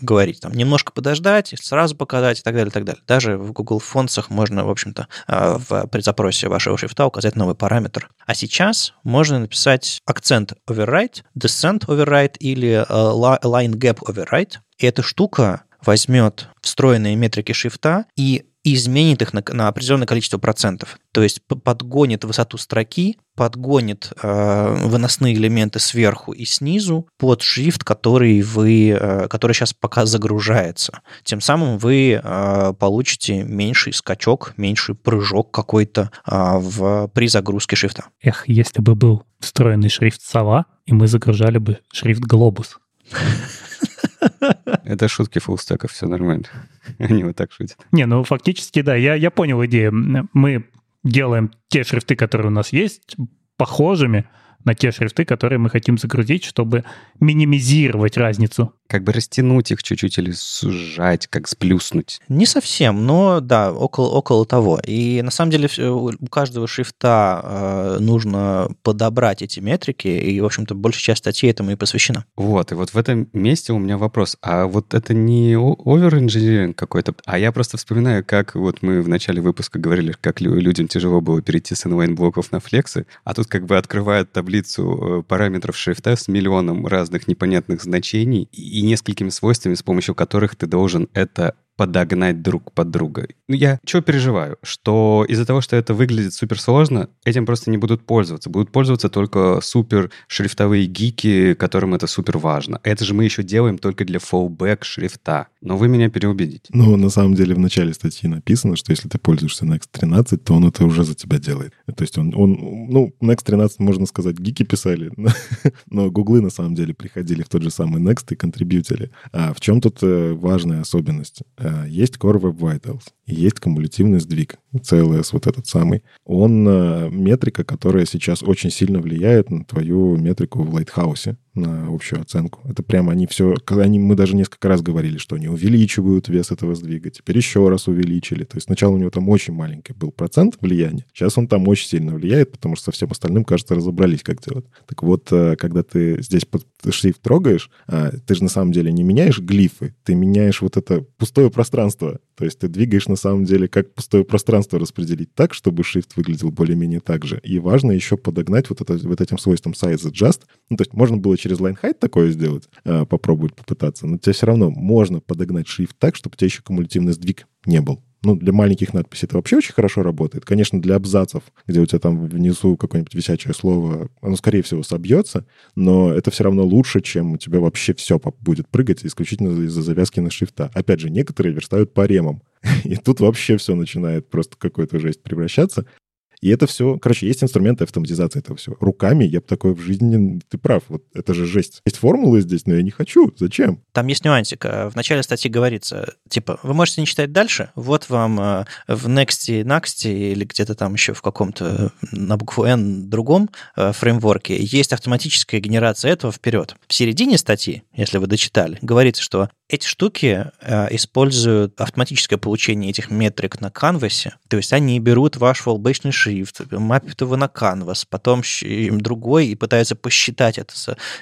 говорить, там, немножко подождать, сразу показать и так далее, и так далее. Даже в Google Fonts можно, в общем-то, в, при запросе вашего шрифта указать новый параметр. А сейчас можно написать акцент override, descent override или line gap override, и эта штука возьмет встроенные метрики шрифта и изменит их на, на определенное количество процентов. То есть подгонит высоту строки, подгонит э, выносные элементы сверху и снизу под шрифт, который вы, э, который сейчас пока загружается. Тем самым вы э, получите меньший скачок, меньший прыжок какой-то э, в, при загрузке шрифта. Эх, если бы был встроенный шрифт сова, и мы загружали бы шрифт глобус. Это шутки фуллстеков, все нормально. Они вот так шутят. Не, ну фактически, да, я, я понял идею. Мы делаем те шрифты, которые у нас есть, похожими на те шрифты, которые мы хотим загрузить, чтобы минимизировать разницу как бы растянуть их чуть-чуть или сужать, как сплюснуть? Не совсем, но да, около, около того. И на самом деле у каждого шрифта э, нужно подобрать эти метрики, и, в общем-то, большая часть статьи этому и посвящена. Вот, и вот в этом месте у меня вопрос. А вот это не овер-инжиниринг какой-то? А я просто вспоминаю, как вот мы в начале выпуска говорили, как людям тяжело было перейти с inline-блоков на флексы, а тут как бы открывают таблицу э, параметров шрифта с миллионом разных непонятных значений, и несколькими свойствами, с помощью которых ты должен это подогнать друг под друга. Ну, я чего переживаю? Что из-за того, что это выглядит супер сложно, этим просто не будут пользоваться. Будут пользоваться только супер шрифтовые гики, которым это супер важно. Это же мы еще делаем только для fallback шрифта. Но вы меня переубедите. Ну, на самом деле в начале статьи написано, что если ты пользуешься Next 13, то он это уже за тебя делает. То есть он, он ну, Next 13, можно сказать, гики писали, но гуглы на самом деле приходили в тот же самый Next и контрибьютили. А в чем тут э, важная особенность? Э, есть Core Web Vitals, есть кумулятивный сдвиг, CLS вот этот самый. Он э, метрика, которая сейчас очень сильно влияет на твою метрику в Lighthouse на общую оценку. Это прямо они все... Они, мы даже несколько раз говорили, что они увеличивают вес этого сдвига, теперь еще раз увеличили. То есть сначала у него там очень маленький был процент влияния, сейчас он там очень сильно влияет, потому что со всем остальным, кажется, разобрались, как делать. Так вот, э, когда ты здесь под шрифт трогаешь, а, ты же на самом деле не меняешь глифы, ты меняешь вот это пустое пространство. То есть ты двигаешь на самом деле, как пустое пространство распределить так, чтобы шрифт выглядел более-менее так же. И важно еще подогнать вот, это, вот этим свойством size adjust. Ну, то есть можно было через line height такое сделать, а, попробовать попытаться, но тебе все равно можно подогнать шрифт так, чтобы у тебя еще кумулятивный сдвиг не был. Ну, для маленьких надписей это вообще очень хорошо работает. Конечно, для абзацев, где у тебя там внизу какое-нибудь висячее слово, оно, скорее всего, собьется, но это все равно лучше, чем у тебя вообще все будет прыгать исключительно из-за завязки на шрифта. Опять же, некоторые верстают по ремам. И тут вообще все начинает просто какой-то жесть превращаться. И это все, короче, есть инструменты автоматизации этого всего. Руками я бы такое в жизни, ты прав, вот это же жесть. Есть формулы здесь, но я не хочу. Зачем? Там есть нюансик. В начале статьи говорится, типа, вы можете не читать дальше, вот вам э, в Next, Next или где-то там еще в каком-то на букву N другом э, фреймворке есть автоматическая генерация этого вперед. В середине статьи, если вы дочитали, говорится, что эти штуки э, используют автоматическое получение этих метрик на канвасе, то есть они берут ваш фоллбэчный шрифт, мапят его на канвас, потом другой и пытаются посчитать это,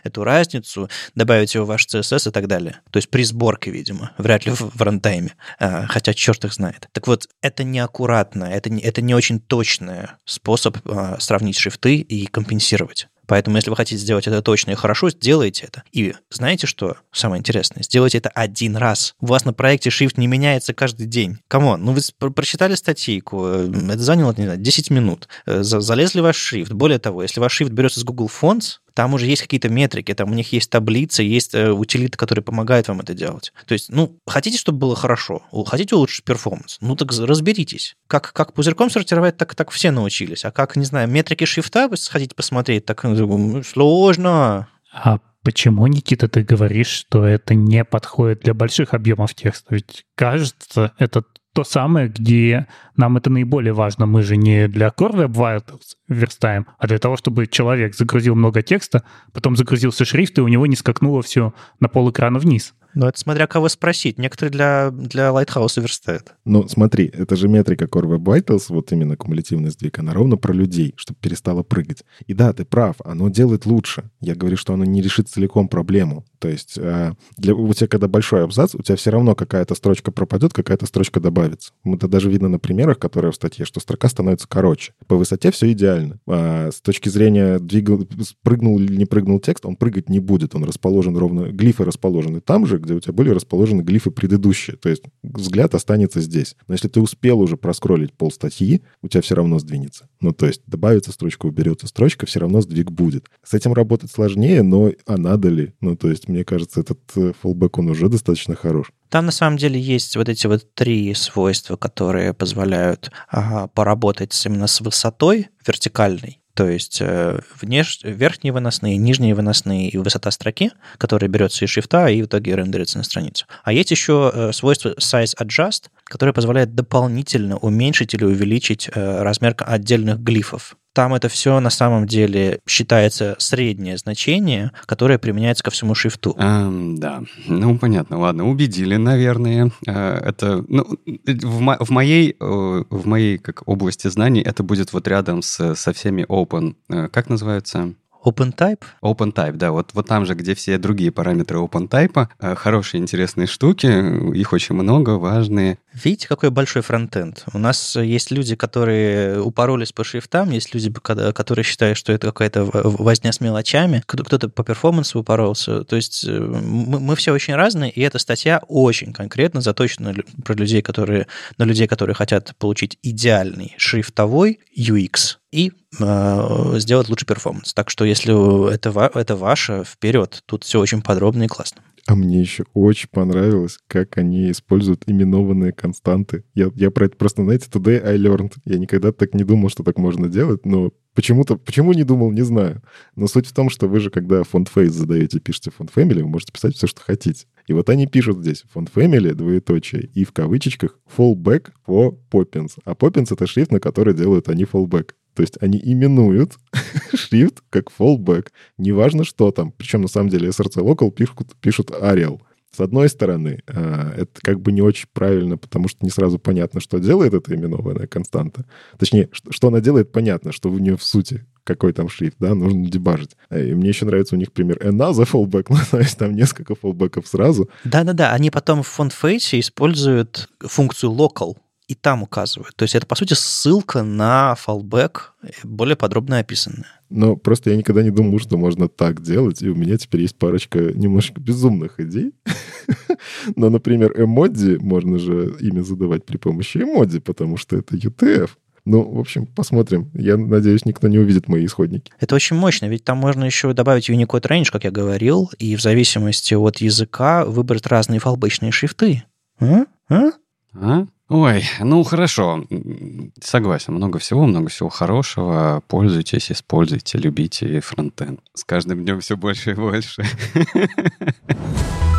эту разницу, добавить его в ваш CSS и так далее. То есть при сборке, видимо, вряд ли в, в рантайме, э, хотя черт их знает. Так вот, это неаккуратно, это не, это не очень точный способ э, сравнить шрифты и компенсировать. Поэтому, если вы хотите сделать это точно и хорошо, сделайте это. И знаете, что самое интересное? Сделайте это один раз. У вас на проекте шрифт не меняется каждый день. Come on, ну вы прочитали статейку, э, это заняло, не знаю, 10 минут. Э, залезли в ваш шрифт. Более того, если ваш шрифт берется с Google Fonts, там уже есть какие-то метрики, там у них есть таблицы, есть э, утилиты, которые помогают вам это делать. То есть, ну, хотите, чтобы было хорошо, хотите улучшить перформанс, ну так разберитесь. Как, как пузырьком сортировать, так, так все научились. А как, не знаю, метрики шрифта вы хотите посмотреть, так ну, сложно. А почему, Никита, ты говоришь, что это не подходит для больших объемов текста? Ведь кажется, это то самое, где нам это наиболее важно. Мы же не для Core Web Vitals верстаем, а для того, чтобы человек загрузил много текста, потом загрузился шрифт, и у него не скакнуло все на пол экрана вниз. Ну, это смотря кого спросить. Некоторые для, для Lighthouse верстают. Ну, смотри, это же метрика Core Web Vitals, вот именно кумулятивный сдвиг, она ровно про людей, чтобы перестала прыгать. И да, ты прав, оно делает лучше. Я говорю, что оно не решит целиком проблему. То есть э, для, у тебя, когда большой абзац, у тебя все равно какая-то строчка пропадет, какая-то строчка добавится. Это даже видно на примерах, которые в статье, что строка становится короче. По высоте все идеально. А с точки зрения двигал, прыгнул или не прыгнул текст, он прыгать не будет. Он расположен ровно, глифы расположены там же, где у тебя были расположены глифы предыдущие. То есть взгляд останется здесь. Но если ты успел уже проскролить пол статьи, у тебя все равно сдвинется. Ну, то есть добавится строчка, уберется строчка, все равно сдвиг будет. С этим работать сложнее, но а надо ли? Ну, то есть, мне кажется, этот фоллбэк, он уже достаточно хорош. Там на самом деле есть вот эти вот три свойства, которые позволяют ага, поработать именно с высотой вертикальной. То есть э, внеш... верхние выносные, нижние выносные и высота строки, которая берется из шрифта и в итоге рендерится на страницу. А есть еще э, свойство Size Adjust, которое позволяет дополнительно уменьшить или увеличить э, размер отдельных глифов. Там это все на самом деле считается среднее значение, которое применяется ко всему шрифту. Um, да, ну понятно, ладно, убедили, наверное. Uh, это, ну, в, мо- в моей, uh, в моей как области знаний это будет вот рядом с, со всеми open, uh, как называется? OpenType? OpenType, да, вот, вот там же, где все другие параметры OpenType, э, хорошие, интересные штуки, их очень много, важные. Видите, какой большой фронтенд? У нас есть люди, которые упоролись по шрифтам, есть люди, которые считают, что это какая-то возня с мелочами, кто-то по перформансу упоролся. То есть э, мы, мы все очень разные, и эта статья очень конкретно заточена про людей, которые, на людей, которые хотят получить идеальный шрифтовой UX, и э, сделать лучший перформанс. Так что если это, это ваше, вперед. Тут все очень подробно и классно. А мне еще очень понравилось, как они используют именованные константы. Я, я про это просто, знаете, today I learned. Я никогда так не думал, что так можно делать, но почему-то, почему не думал, не знаю. Но суть в том, что вы же, когда фонд face задаете, пишете фонд family, вы можете писать все, что хотите. И вот они пишут здесь фонд family, двоеточие, и в кавычечках fallback for Poppins. А Poppins — это шрифт, на который делают они fallback. То есть они именуют шрифт как fallback. Неважно, что там. Причем на самом деле SRC Local пишут, пишут Arial. С одной стороны, а, это как бы не очень правильно, потому что не сразу понятно, что делает эта именованная константа. Точнее, что она делает, понятно, что у нее в сути какой там шрифт, да, нужно дебажить. И мне еще нравится у них пример another fallback, ну, то есть там несколько фоллбеков сразу. Да-да-да, они потом в фонд-фейсе используют функцию local, и там указывают. То есть это, по сути, ссылка на fallback, более подробно описанная. Но просто я никогда не думал, что можно так делать, и у меня теперь есть парочка немножко безумных идей. Но, например, эмодзи можно же имя задавать при помощи эмодзи, потому что это UTF. Ну, в общем, посмотрим. Я надеюсь, никто не увидит мои исходники. Это очень мощно, ведь там можно еще добавить Unicode Range, как я говорил, и в зависимости от языка выбрать разные фалбычные шрифты. А? А? А? Ой, ну хорошо, согласен, много всего, много всего хорошего. Пользуйтесь, используйте, любите фронтенд. С каждым днем все больше и больше.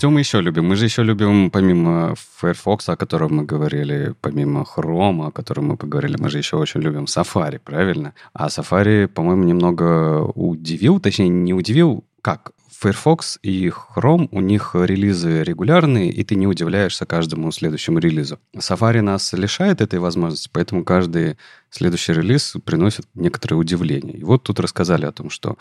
Что мы еще любим? Мы же еще любим, помимо Firefox, о котором мы говорили, помимо Chrome, о котором мы поговорили, мы же еще очень любим Safari, правильно? А Safari, по-моему, немного удивил, точнее, не удивил, как? Firefox и Chrome, у них релизы регулярные, и ты не удивляешься каждому следующему релизу. Safari нас лишает этой возможности, поэтому каждый следующий релиз приносит некоторое удивление. И вот тут рассказали о том, что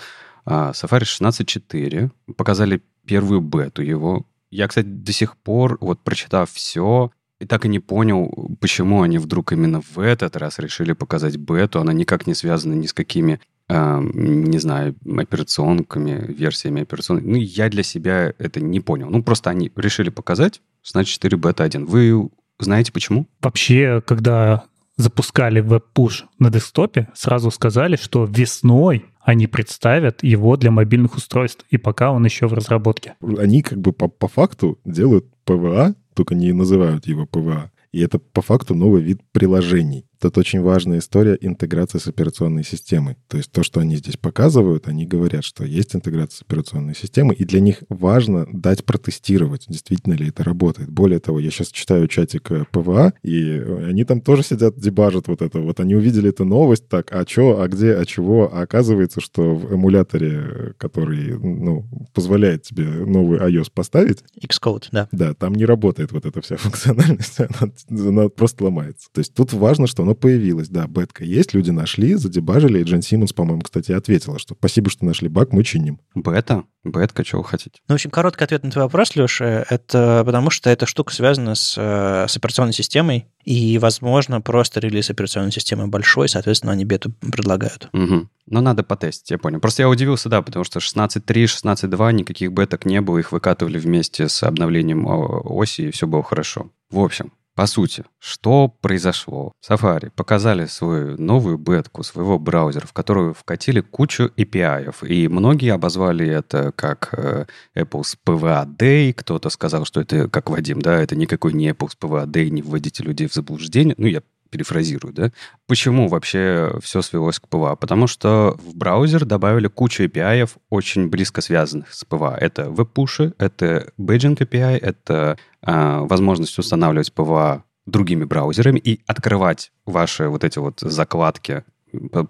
а, Safari 16.4 показали первую бету его. Я, кстати, до сих пор, вот прочитав все, и так и не понял, почему они вдруг именно в этот раз решили показать бету. Она никак не связана ни с какими, э, не знаю, операционками, версиями операционных. Ну, я для себя это не понял. Ну, просто они решили показать, значит, 4 бета 1. Вы знаете почему? Вообще, когда запускали веб-пуш на десктопе, сразу сказали, что весной они представят его для мобильных устройств, и пока он еще в разработке. Они как бы по, по факту делают PWA, только не называют его PWA. И это по факту новый вид приложений. Тут очень важная история интеграции с операционной системой. То есть то, что они здесь показывают, они говорят, что есть интеграция с операционной системой, и для них важно дать протестировать, действительно ли это работает. Более того, я сейчас читаю чатик э, PWA, и они там тоже сидят, дебажат вот это. Вот они увидели эту новость, так, а что, а где, а чего? А оказывается, что в эмуляторе, который, ну, позволяет тебе новый iOS поставить... Xcode, да. Да, там не работает вот эта вся функциональность, она, она просто ломается. То есть тут важно, что оно появилось. Да, бетка есть, люди нашли, задебажили, и Джен Симмонс, по-моему, кстати, ответила, что спасибо, что нашли баг, мы чиним. Бета? Бетка, чего вы хотите? Ну, в общем, короткий ответ на твой вопрос, Леша, это потому что эта штука связана с, э, с операционной системой, и, возможно, просто релиз операционной системы большой, соответственно, они бету предлагают. Угу. Но надо потестить, я понял. Просто я удивился, да, потому что 16.3, 16.2 никаких беток не было, их выкатывали вместе с обновлением оси, и все было хорошо. В общем, по сути, что произошло? Safari показали свою новую бетку своего браузера, в которую вкатили кучу API. И многие обозвали это как э, Apple's PVA Day. Кто-то сказал, что это, как Вадим, да, это никакой не Apple's PVA Day, не вводите людей в заблуждение. Ну, я перефразирую, да? Почему вообще все свелось к PWA? Потому что в браузер добавили кучу API, очень близко связанных с PWA. Это веб-пуши, это Badging API, это э, возможность устанавливать PWA другими браузерами и открывать ваши вот эти вот закладки,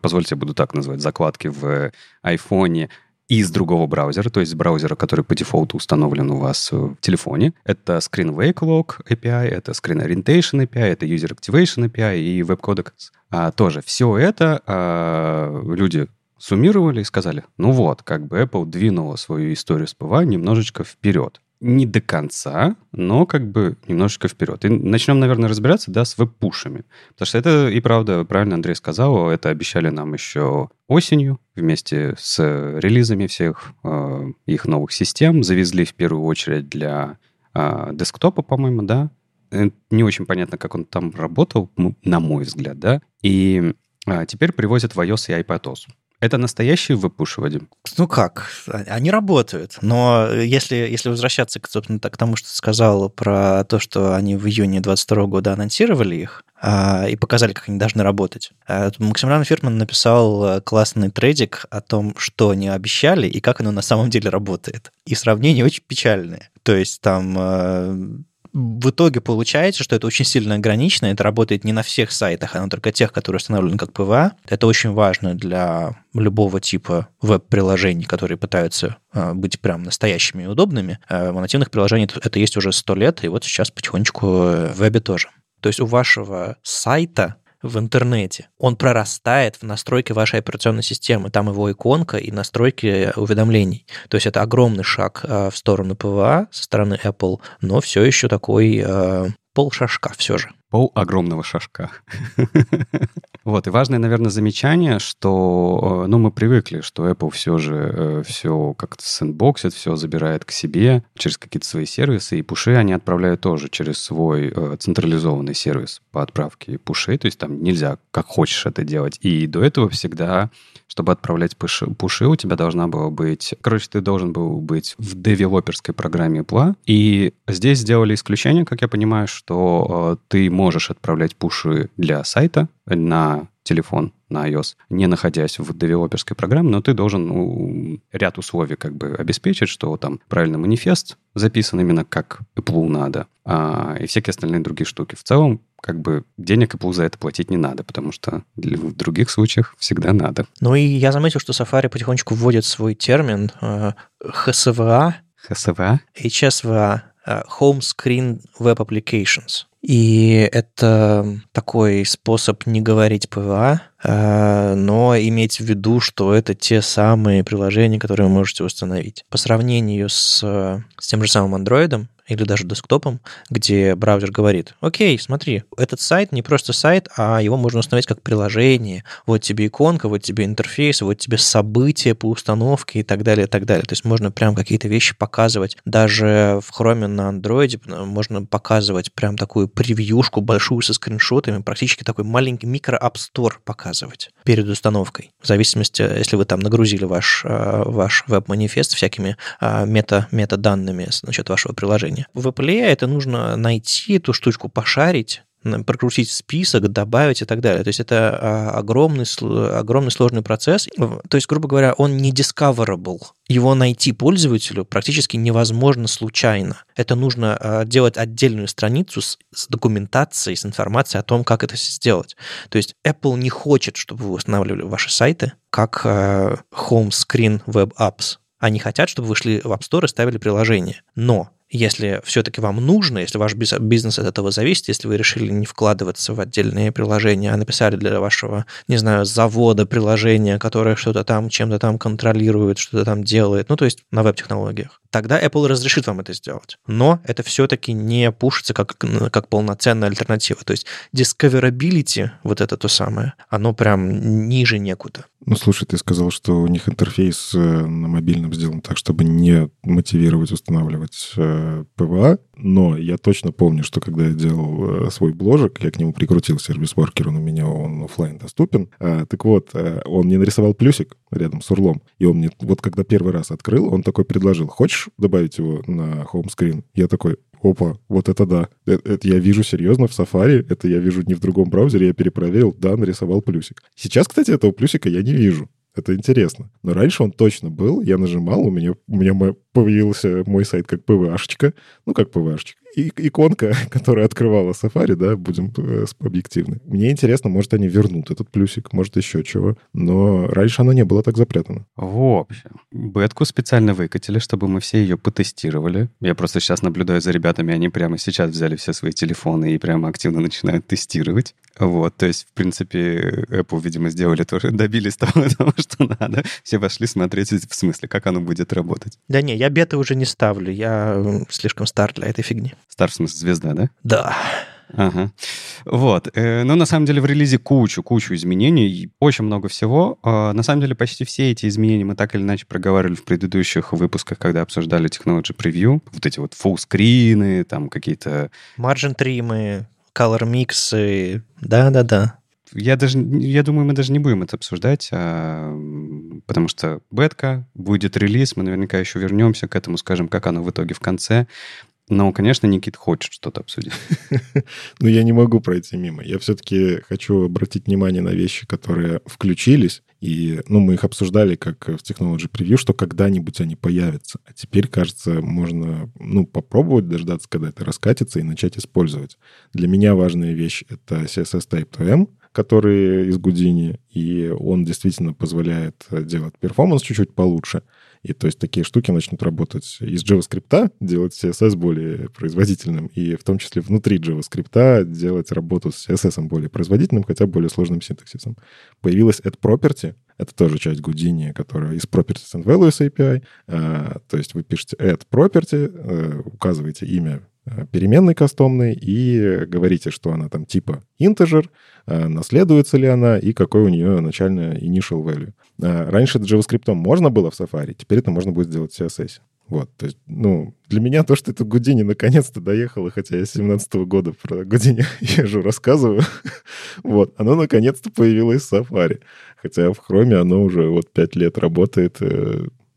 позвольте, я буду так называть, закладки в iPhone, из другого браузера, то есть браузера, который по дефолту установлен у вас в телефоне. Это Screen Wake Lock API, это Screen Orientation API, это User Activation API и WebCodecs. А, тоже все это а, люди суммировали и сказали, ну вот, как бы Apple двинула свою историю с PWA немножечко вперед не до конца, но как бы немножечко вперед. И начнем, наверное, разбираться, да, с веб-пушами. Потому что это, и правда, правильно Андрей сказал, это обещали нам еще осенью вместе с релизами всех э, их новых систем. Завезли в первую очередь для э, десктопа, по-моему, да. Э, не очень понятно, как он там работал, на мой взгляд, да. И э, теперь привозят в iOS и iPadOS. Это настоящие веб-пуши, Вадим? Ну как, они работают. Но если, если возвращаться, собственно, к тому, что ты сказал про то, что они в июне 22 года анонсировали их, а, и показали, как они должны работать. А, Максимилиан Фирман написал э, классный трейдик о том, что они обещали и как оно на самом деле работает. И сравнение очень печальное. То есть там э, в итоге получается, что это очень сильно ограничено, это работает не на всех сайтах, а на только тех, которые установлены как PWA. Это очень важно для любого типа веб-приложений, которые пытаются а, быть прям настоящими и удобными. А в нативных приложениях это есть уже сто лет, и вот сейчас потихонечку в вебе тоже. То есть у вашего сайта в интернете. Он прорастает в настройки вашей операционной системы. Там его иконка и настройки уведомлений. То есть это огромный шаг э, в сторону PWA со стороны Apple, но все еще такой э, полшажка все же. Пол огромного шажка. Вот, и важное, наверное, замечание, что, э, ну, мы привыкли, что Apple все же э, все как-то сэндбоксит, все забирает к себе через какие-то свои сервисы, и пуши они отправляют тоже через свой э, централизованный сервис по отправке пушей, то есть там нельзя как хочешь это делать. И до этого всегда чтобы отправлять пуши, пуши, у тебя должна была быть... Короче, ты должен был быть в девелоперской программе Apple. И здесь сделали исключение, как я понимаю, что э, ты можешь отправлять пуши для сайта на телефон, на iOS, не находясь в девелоперской программе, но ты должен ну, ряд условий как бы обеспечить, что там правильно манифест записан именно как Apple надо, а, и всякие остальные другие штуки. В целом, как бы денег Apple за это платить не надо, потому что в других случаях всегда надо. Ну и я заметил, что Safari потихонечку вводит свой термин э, HSWA. HSWA? HSWA. Э, Home Screen Web Applications. И это такой способ не говорить PWA, э, но иметь в виду, что это те самые приложения, которые вы можете установить. По сравнению с, с тем же самым Android, или даже десктопом, где браузер говорит, окей, смотри, этот сайт не просто сайт, а его можно установить как приложение. Вот тебе иконка, вот тебе интерфейс, вот тебе события по установке и так далее, и так далее. То есть можно прям какие-то вещи показывать. Даже в Chrome на Android можно показывать прям такую превьюшку большую со скриншотами, практически такой маленький Store показывать перед установкой. В зависимости, если вы там нагрузили ваш, э, ваш веб-манифест всякими э, мета, метаданными насчет вашего приложения. В Apple это нужно найти эту штучку, пошарить, прокрутить список, добавить и так далее. То есть это а, огромный, огромный сложный процесс. То есть, грубо говоря, он не discoverable. Его найти пользователю практически невозможно случайно. Это нужно а, делать отдельную страницу с, с документацией, с информацией о том, как это сделать. То есть Apple не хочет, чтобы вы устанавливали ваши сайты как а, home screen web apps. Они хотят, чтобы вы шли в App Store и ставили приложение. Но если все-таки вам нужно, если ваш бизнес от этого зависит, если вы решили не вкладываться в отдельные приложения, а написали для вашего, не знаю, завода приложение, которое что-то там чем-то там контролирует, что-то там делает, ну, то есть на веб-технологиях, тогда Apple разрешит вам это сделать. Но это все-таки не пушится как, как полноценная альтернатива. То есть discoverability, вот это то самое, оно прям ниже некуда. Ну, слушай, ты сказал, что у них интерфейс э, на мобильном сделан так, чтобы не мотивировать устанавливать PWA, но я точно помню, что когда я делал э, свой бложек, я к нему прикрутил service worker, он у меня он офлайн доступен. А, так вот, э, он мне нарисовал плюсик рядом с урлом, и он мне, вот когда первый раз открыл, он такой предложил, хочешь добавить его на home screen? Я такой, опа, вот это да. Это, это я вижу серьезно в Safari, это я вижу не в другом браузере, я перепроверил, да, нарисовал плюсик. Сейчас, кстати, этого плюсика я не вижу. Это интересно. Но раньше он точно был. Я нажимал, у меня, у меня появился мой сайт как PVH-чика. Ну, как PVH-чик и, иконка, которая открывала Safari, да, будем э, объективны. Мне интересно, может, они вернут этот плюсик, может, еще чего. Но раньше оно не было так запрятано. В общем, бетку специально выкатили, чтобы мы все ее потестировали. Я просто сейчас наблюдаю за ребятами, они прямо сейчас взяли все свои телефоны и прямо активно начинают тестировать. Вот, то есть, в принципе, Apple, видимо, сделали тоже, добились того, того, что надо. Все пошли смотреть, в смысле, как оно будет работать. Да не, я беты уже не ставлю, я слишком стар для этой фигни. Стар, в смысле, звезда, да? Да. Ага. Вот. Э, но на самом деле в релизе кучу, кучу изменений, очень много всего. А, на самом деле почти все эти изменения мы так или иначе проговаривали в предыдущих выпусках, когда обсуждали Technology Preview. Вот эти вот фуллскрины, там какие-то... Margin тримы, color миксы, да-да-да. Я даже, я думаю, мы даже не будем это обсуждать, а, потому что бетка, будет релиз, мы наверняка еще вернемся к этому, скажем, как оно в итоге в конце. Но, конечно, Никит хочет что-то обсудить. Но я не могу пройти мимо. Я все-таки хочу обратить внимание на вещи, которые включились. И, ну, мы их обсуждали как в Technology Preview, что когда-нибудь они появятся. А теперь, кажется, можно, ну, попробовать дождаться, когда это раскатится, и начать использовать. Для меня важная вещь — это CSS Type 2M, который из Гудини, и он действительно позволяет делать перформанс чуть-чуть получше. И то есть такие штуки начнут работать из JavaScript, делать CSS более производительным, и в том числе внутри JavaScript делать работу с CSS более производительным, хотя более сложным синтаксисом. Появилась add-property, это тоже часть Houdini, которая из Properties and Values API. А, то есть вы пишете add property, э, указываете имя переменной кастомной и говорите, что она там типа integer, э, наследуется ли она и какой у нее начальная initial value. Э, раньше JavaScript можно было в Safari, теперь это можно будет сделать в CSS. Вот, то есть, ну, для меня то, что это Гудини наконец-то доехало, хотя я с 17 -го года про Гудини езжу, рассказываю, вот, оно наконец-то появилось в Safari. Хотя в Chrome оно уже вот 5 лет работает,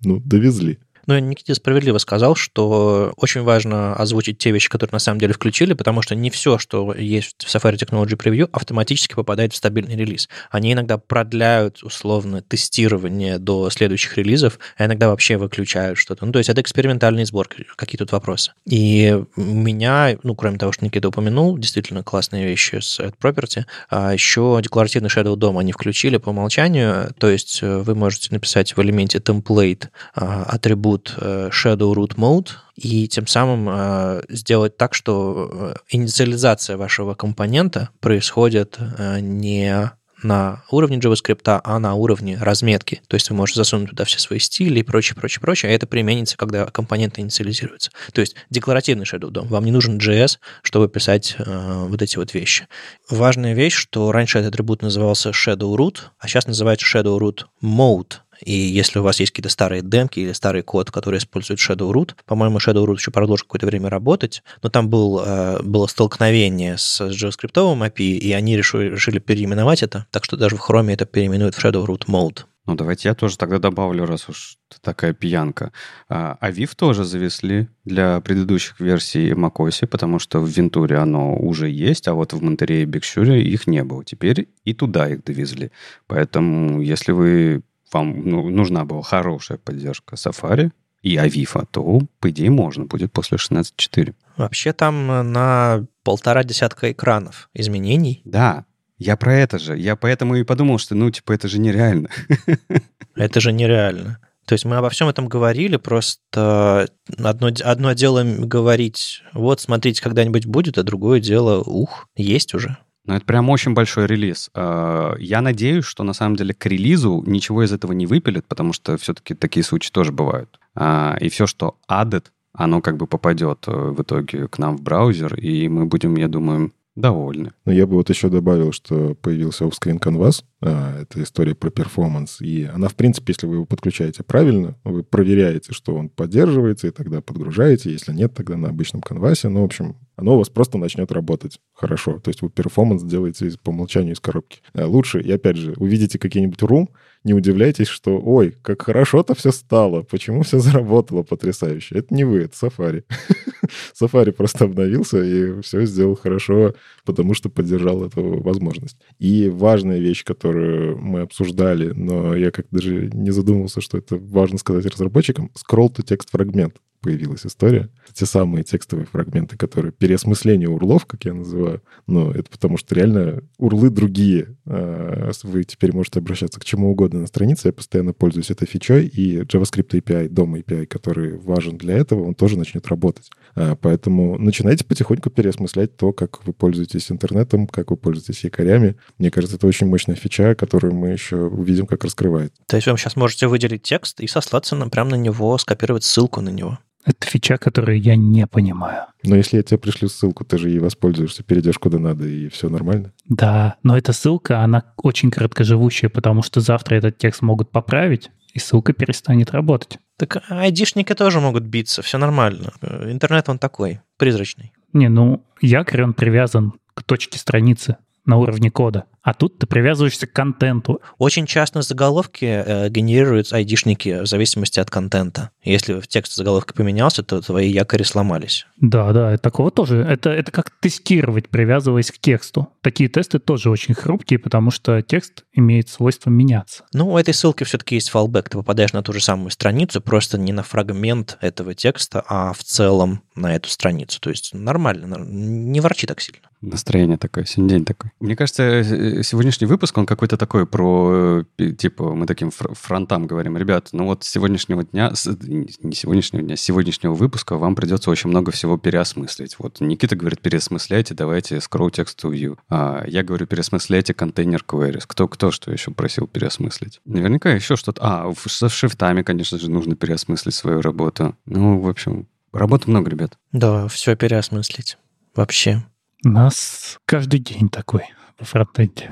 ну, довезли. Но Никита справедливо сказал, что очень важно озвучить те вещи, которые на самом деле включили, потому что не все, что есть в Safari Technology Preview, автоматически попадает в стабильный релиз. Они иногда продляют условно тестирование до следующих релизов, а иногда вообще выключают что-то. Ну, то есть это экспериментальный сбор, какие тут вопросы. И меня, ну, кроме того, что Никита упомянул, действительно классные вещи с Add Property, а еще декларативный Shadow DOM они включили по умолчанию, то есть э, вы можете написать в элементе template а, атрибут atribут э, shadow root mode и тем самым э, сделать так, что э, инициализация вашего компонента происходит не на уровне JavaScript, а на уровне разметки. То есть вы можете засунуть туда все свои стили и прочее, прочее, прочее, а это применится, когда компоненты инициализируются. То есть декларативный Shadow DOM. Вам не нужен JS, чтобы писать э, вот эти вот вещи. Важная вещь, что раньше этот атрибут назывался Shadow Root, а сейчас называется Shadow Root Mode. И если у вас есть какие-то старые демки или старый код, который использует Shadow Root, по-моему, Shadow Root еще продолжит какое-то время работать, но там был, э, было столкновение с JavaScript API, и они решили, решили переименовать это, так что даже в Chrome это переименуют в Shadow Root Mode. Ну, давайте я тоже тогда добавлю, раз уж такая пьянка. А Aviv тоже завезли для предыдущих версий macOS, потому что в Вентуре оно уже есть, а вот в Монтерее и Бигсюре их не было. Теперь и туда их довезли. Поэтому, если вы вам ну, нужна была хорошая поддержка Safari и Aviva, то, по идее, можно будет после 16.4. Вообще там на полтора десятка экранов изменений. Да, я про это же. Я поэтому и подумал, что, ну, типа, это же нереально. Это же нереально. То есть мы обо всем этом говорили, просто одно, одно дело говорить, вот, смотрите, когда-нибудь будет, а другое дело, ух, есть уже. Ну, это прям очень большой релиз. А, я надеюсь, что на самом деле к релизу ничего из этого не выпилят, потому что все-таки такие случаи тоже бывают. А, и все, что added, оно как бы попадет э, в итоге к нам в браузер, и мы будем, я думаю, довольны. Но я бы вот еще добавил, что появился Offscreen Canvas. А, это история про перформанс. И она, в принципе, если вы его подключаете правильно, вы проверяете, что он поддерживается, и тогда подгружаете. Если нет, тогда на обычном канвасе. Ну, в общем, оно у вас просто начнет работать хорошо. То есть вы перформанс делаете по умолчанию из коробки. А лучше, и опять же, увидите какие-нибудь RUM, не удивляйтесь, что «Ой, как хорошо-то все стало, почему все заработало потрясающе». Это не вы, это Safari. Safari просто обновился и все сделал хорошо, потому что поддержал эту возможность. И важная вещь, которую мы обсуждали, но я как даже не задумывался, что это важно сказать разработчикам, scroll to text фрагмент появилась история. Те самые текстовые фрагменты, которые переосмысление урлов, как я называю. Но это потому, что реально урлы другие. А, вы теперь можете обращаться к чему угодно на странице. Я постоянно пользуюсь этой фичой, и JavaScript API, дом API, который важен для этого, он тоже начнет работать. А, поэтому начинайте потихоньку переосмыслять то, как вы пользуетесь интернетом, как вы пользуетесь якорями. Мне кажется, это очень мощная фича, которую мы еще увидим, как раскрывает. То есть вы сейчас можете выделить текст и сослаться на, прямо на него, скопировать ссылку на него. Фича, которую я не понимаю. Но если я тебе пришлю ссылку, ты же ей воспользуешься, перейдешь куда надо, и все нормально. Да, но эта ссылка, она очень короткоживущая, потому что завтра этот текст могут поправить, и ссылка перестанет работать. Так айдишники тоже могут биться, все нормально. Интернет он такой, призрачный. Не, ну, якорь, он привязан к точке страницы на уровне кода. А тут ты привязываешься к контенту. Очень часто заголовки э, генерируют айдишники в зависимости от контента. Если в текст заголовка поменялся, то твои якори сломались. Да, да, такого тоже. Это, это как тестировать, привязываясь к тексту. Такие тесты тоже очень хрупкие, потому что текст имеет свойство меняться. Ну, у этой ссылки все-таки есть фалбэк. Ты попадаешь на ту же самую страницу, просто не на фрагмент этого текста, а в целом на эту страницу. То есть нормально, не ворчи так сильно. Настроение такое, сегодня день такой. Мне кажется, э, сегодняшний выпуск, он какой-то такой про, э, типа, мы таким фронтам говорим, ребят, ну вот с сегодняшнего дня, не сегодняшнего дня, с сегодняшнего выпуска вам придется очень много всего переосмыслить. Вот Никита говорит, переосмысляйте, давайте scroll text to view. А я говорю, переосмысляйте контейнер queries. Кто, кто что еще просил переосмыслить? Наверняка еще что-то. А, со шрифтами, конечно же, нужно переосмыслить свою работу. Ну, в общем, работы много, ребят. Да, все переосмыслить. Вообще. У нас каждый день такой фронтенде.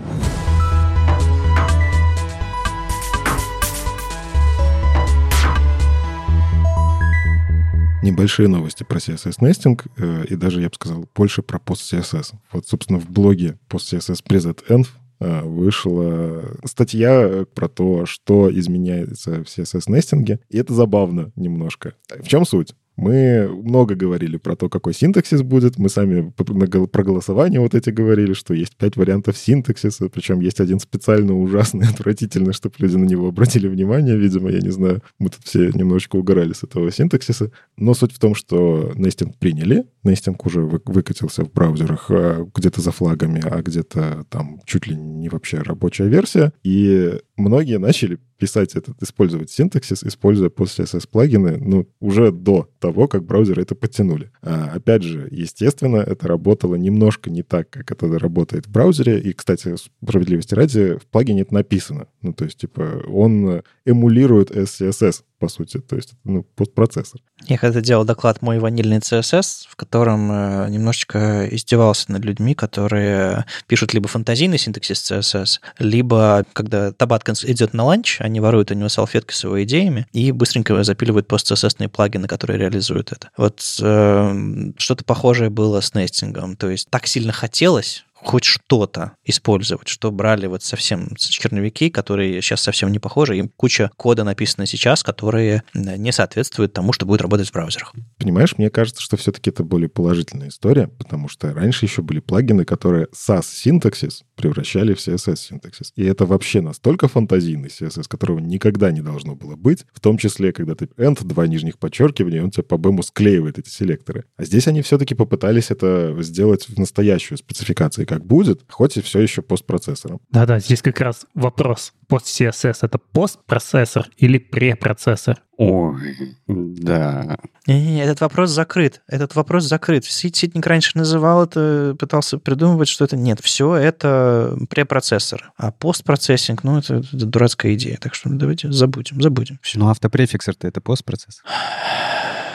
Небольшие новости про CSS-нестинг, э, и даже, я бы сказал, больше про post-CSS. Вот, собственно, в блоге post-CSS PresetEnv э, вышла статья про то, что изменяется в CSS-нестинге, и это забавно немножко. В чем суть? Мы много говорили про то, какой синтаксис будет. Мы сами про голосование вот эти говорили, что есть пять вариантов синтаксиса, причем есть один специально ужасный, отвратительный, чтобы люди на него обратили внимание, видимо, я не знаю. Мы тут все немножечко угорали с этого синтаксиса. Но суть в том, что нестинг приняли, нестинг уже выкатился в браузерах а, где-то за флагами, а где-то там чуть ли не вообще рабочая версия. И многие начали писать этот, использовать синтаксис, используя PostCSS плагины, ну, уже до того, как браузеры это подтянули. А, опять же, естественно, это работало немножко не так, как это работает в браузере. И, кстати, справедливости ради, в плагине это написано. Ну, то есть, типа, он эмулирует SCSS, по сути, то есть ну, постпроцессор. Я когда делал доклад «Мой ванильный CSS», в котором э, немножечко издевался над людьми, которые пишут либо фантазийный синтаксис CSS, либо, когда Табат идет на ланч, они воруют у него салфетки с его идеями и быстренько запиливают пост-CSS плагины, которые реализуют это. Вот э, что-то похожее было с нестингом. То есть так сильно хотелось, хоть что-то использовать, что брали вот совсем черновики, которые сейчас совсем не похожи, им куча кода написано сейчас, которые не соответствуют тому, что будет работать в браузерах. Понимаешь, мне кажется, что все-таки это более положительная история, потому что раньше еще были плагины, которые SAS-синтаксис превращали в CSS-синтаксис. И это вообще настолько фантазийный CSS, которого никогда не должно было быть, в том числе, когда ты end, два нижних подчеркивания, он тебе по бэму склеивает эти селекторы. А здесь они все-таки попытались это сделать в настоящую спецификацию как будет, хоть и все еще постпроцессором. Да-да, здесь как раз вопрос. Пост CSS — это постпроцессор или препроцессор? Ой, да. Не-не-не, этот вопрос закрыт. Этот вопрос закрыт. Ситник раньше называл это, пытался придумывать, что это нет. Все это препроцессор. А постпроцессинг, ну, это, это дурацкая идея. Так что давайте забудем, забудем. Все. Ну, автопрефиксор-то это постпроцессор.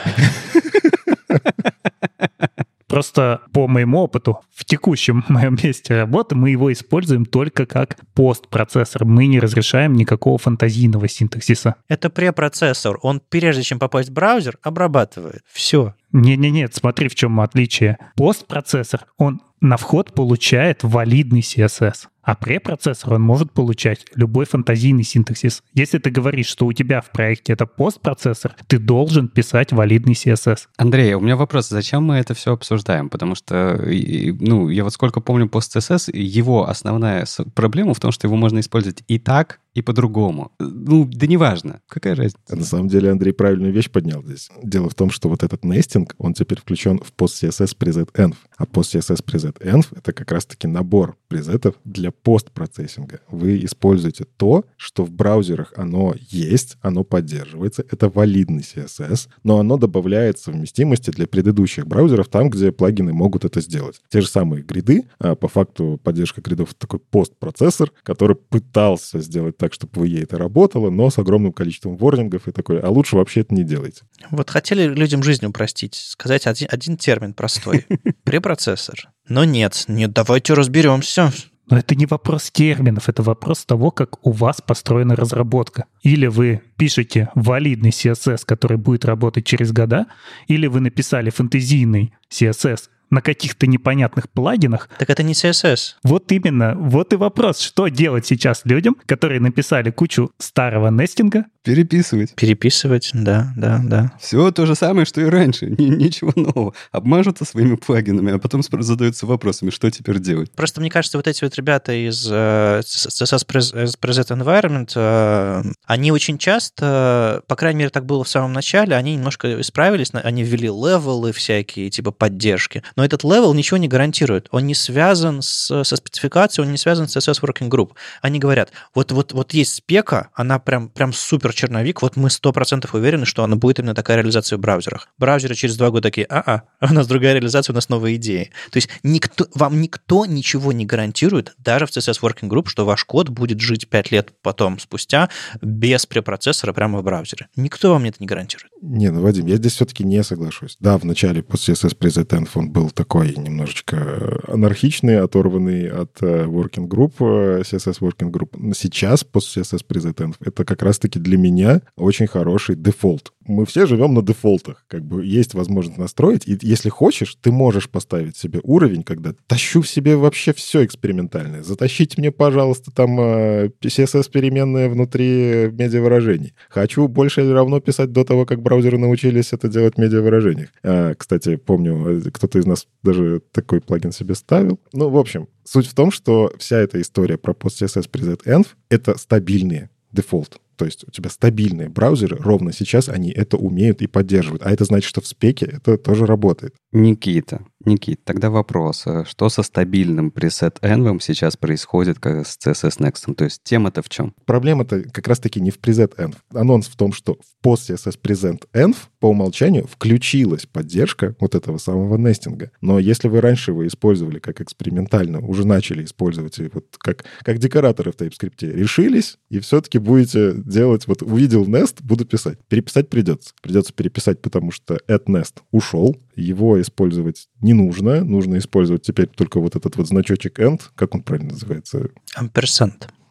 Просто по моему опыту, в текущем моем месте работы мы его используем только как постпроцессор. Мы не разрешаем никакого фантазийного синтаксиса. Это препроцессор. Он, прежде чем попасть в браузер, обрабатывает. Все. Не-не-нет, смотри, в чем отличие. Постпроцессор, он на вход получает валидный CSS. А препроцессор он может получать любой фантазийный синтаксис. Если ты говоришь, что у тебя в проекте это постпроцессор, ты должен писать валидный CSS. Андрей, у меня вопрос, зачем мы это все обсуждаем? Потому что, ну, я вот сколько помню пост-CSS, его основная проблема в том, что его можно использовать и так, и по-другому. Ну, да неважно. Какая разница? На самом деле Андрей правильную вещь поднял здесь. Дело в том, что вот этот нестинг, он теперь включен в PostCSS preset-env. А PostCSS preset-env — это как раз-таки набор презетов для постпроцессинга. Вы используете то, что в браузерах оно есть, оно поддерживается. Это валидный CSS, но оно добавляет совместимости для предыдущих браузеров там, где плагины могут это сделать. Те же самые гриды, а по факту поддержка гридов — такой постпроцессор, который пытался сделать так, чтобы в EA это работало, но с огромным количеством ворнингов и такой, а лучше вообще это не делайте. Вот хотели людям жизнь упростить, сказать один, один термин простой. Препроцессор. Но нет, нет, давайте разберемся. Но это не вопрос терминов, это вопрос того, как у вас построена разработка. Или вы пишете валидный CSS, который будет работать через года, или вы написали фэнтезийный CSS, на каких-то непонятных плагинах. Так это не CSS. Вот именно. Вот и вопрос, что делать сейчас людям, которые написали кучу старого нестинга, Переписывать. Переписывать, да, да, да. Все то же самое, что и раньше. Н- ничего нового. Обмажутся своими плагинами, а потом задаются вопросами, что теперь делать. Просто мне кажется, вот эти вот ребята из э, CSS Preset Environment, э, они очень часто, по крайней мере, так было в самом начале, они немножко исправились, они ввели левелы всякие, типа поддержки. Но этот левел ничего не гарантирует. Он не связан с, со спецификацией, он не связан с CSS Working Group. Они говорят, вот, вот, вот есть спека, она прям, прям супер черновик, вот мы 100% уверены, что она будет именно такая реализация в браузерах. Браузеры через два года такие, а-а, у нас другая реализация, у нас новые идеи. То есть никто, вам никто ничего не гарантирует, даже в CSS Working Group, что ваш код будет жить 5 лет потом, спустя, без препроцессора прямо в браузере. Никто вам это не гарантирует. Не, ну, Вадим, я здесь все-таки не соглашусь. Да, в начале после CSS Present он был такой немножечко анархичный, оторванный от э, Working Group, э, CSS Working Group. Сейчас после CSS Present это как раз-таки для меня очень хороший дефолт. Мы все живем на дефолтах. Как бы есть возможность настроить. И если хочешь, ты можешь поставить себе уровень, когда тащу в себе вообще все экспериментальное. Затащите мне, пожалуйста, там э, CSS-переменные внутри медиавыражений. Хочу больше или равно писать до того, как браузеры научились это делать в медиавыражениях. А, кстати, помню, кто-то из нас даже такой плагин себе ставил. Ну, в общем, суть в том, что вся эта история про PostCSS PresetEnv — это стабильные дефолт. То есть у тебя стабильные браузеры, ровно сейчас они это умеют и поддерживают. А это значит, что в спеке это тоже работает. Никита, Никит, тогда вопрос. а Что со стабильным preset env сейчас происходит как с CSS Next? То есть тема-то в чем? Проблема-то как раз-таки не в preset env. Анонс в том, что в post CSS present env по умолчанию включилась поддержка вот этого самого нестинга. Но если вы раньше его использовали как экспериментально, уже начали использовать и вот как, как декораторы в TypeScript, решились и все-таки будете делать, вот увидел nest, буду писать. Переписать придется. Придется переписать, потому что add nest ушел, его использовать не нужно. Нужно использовать теперь только вот этот вот значочек end. Как он правильно называется?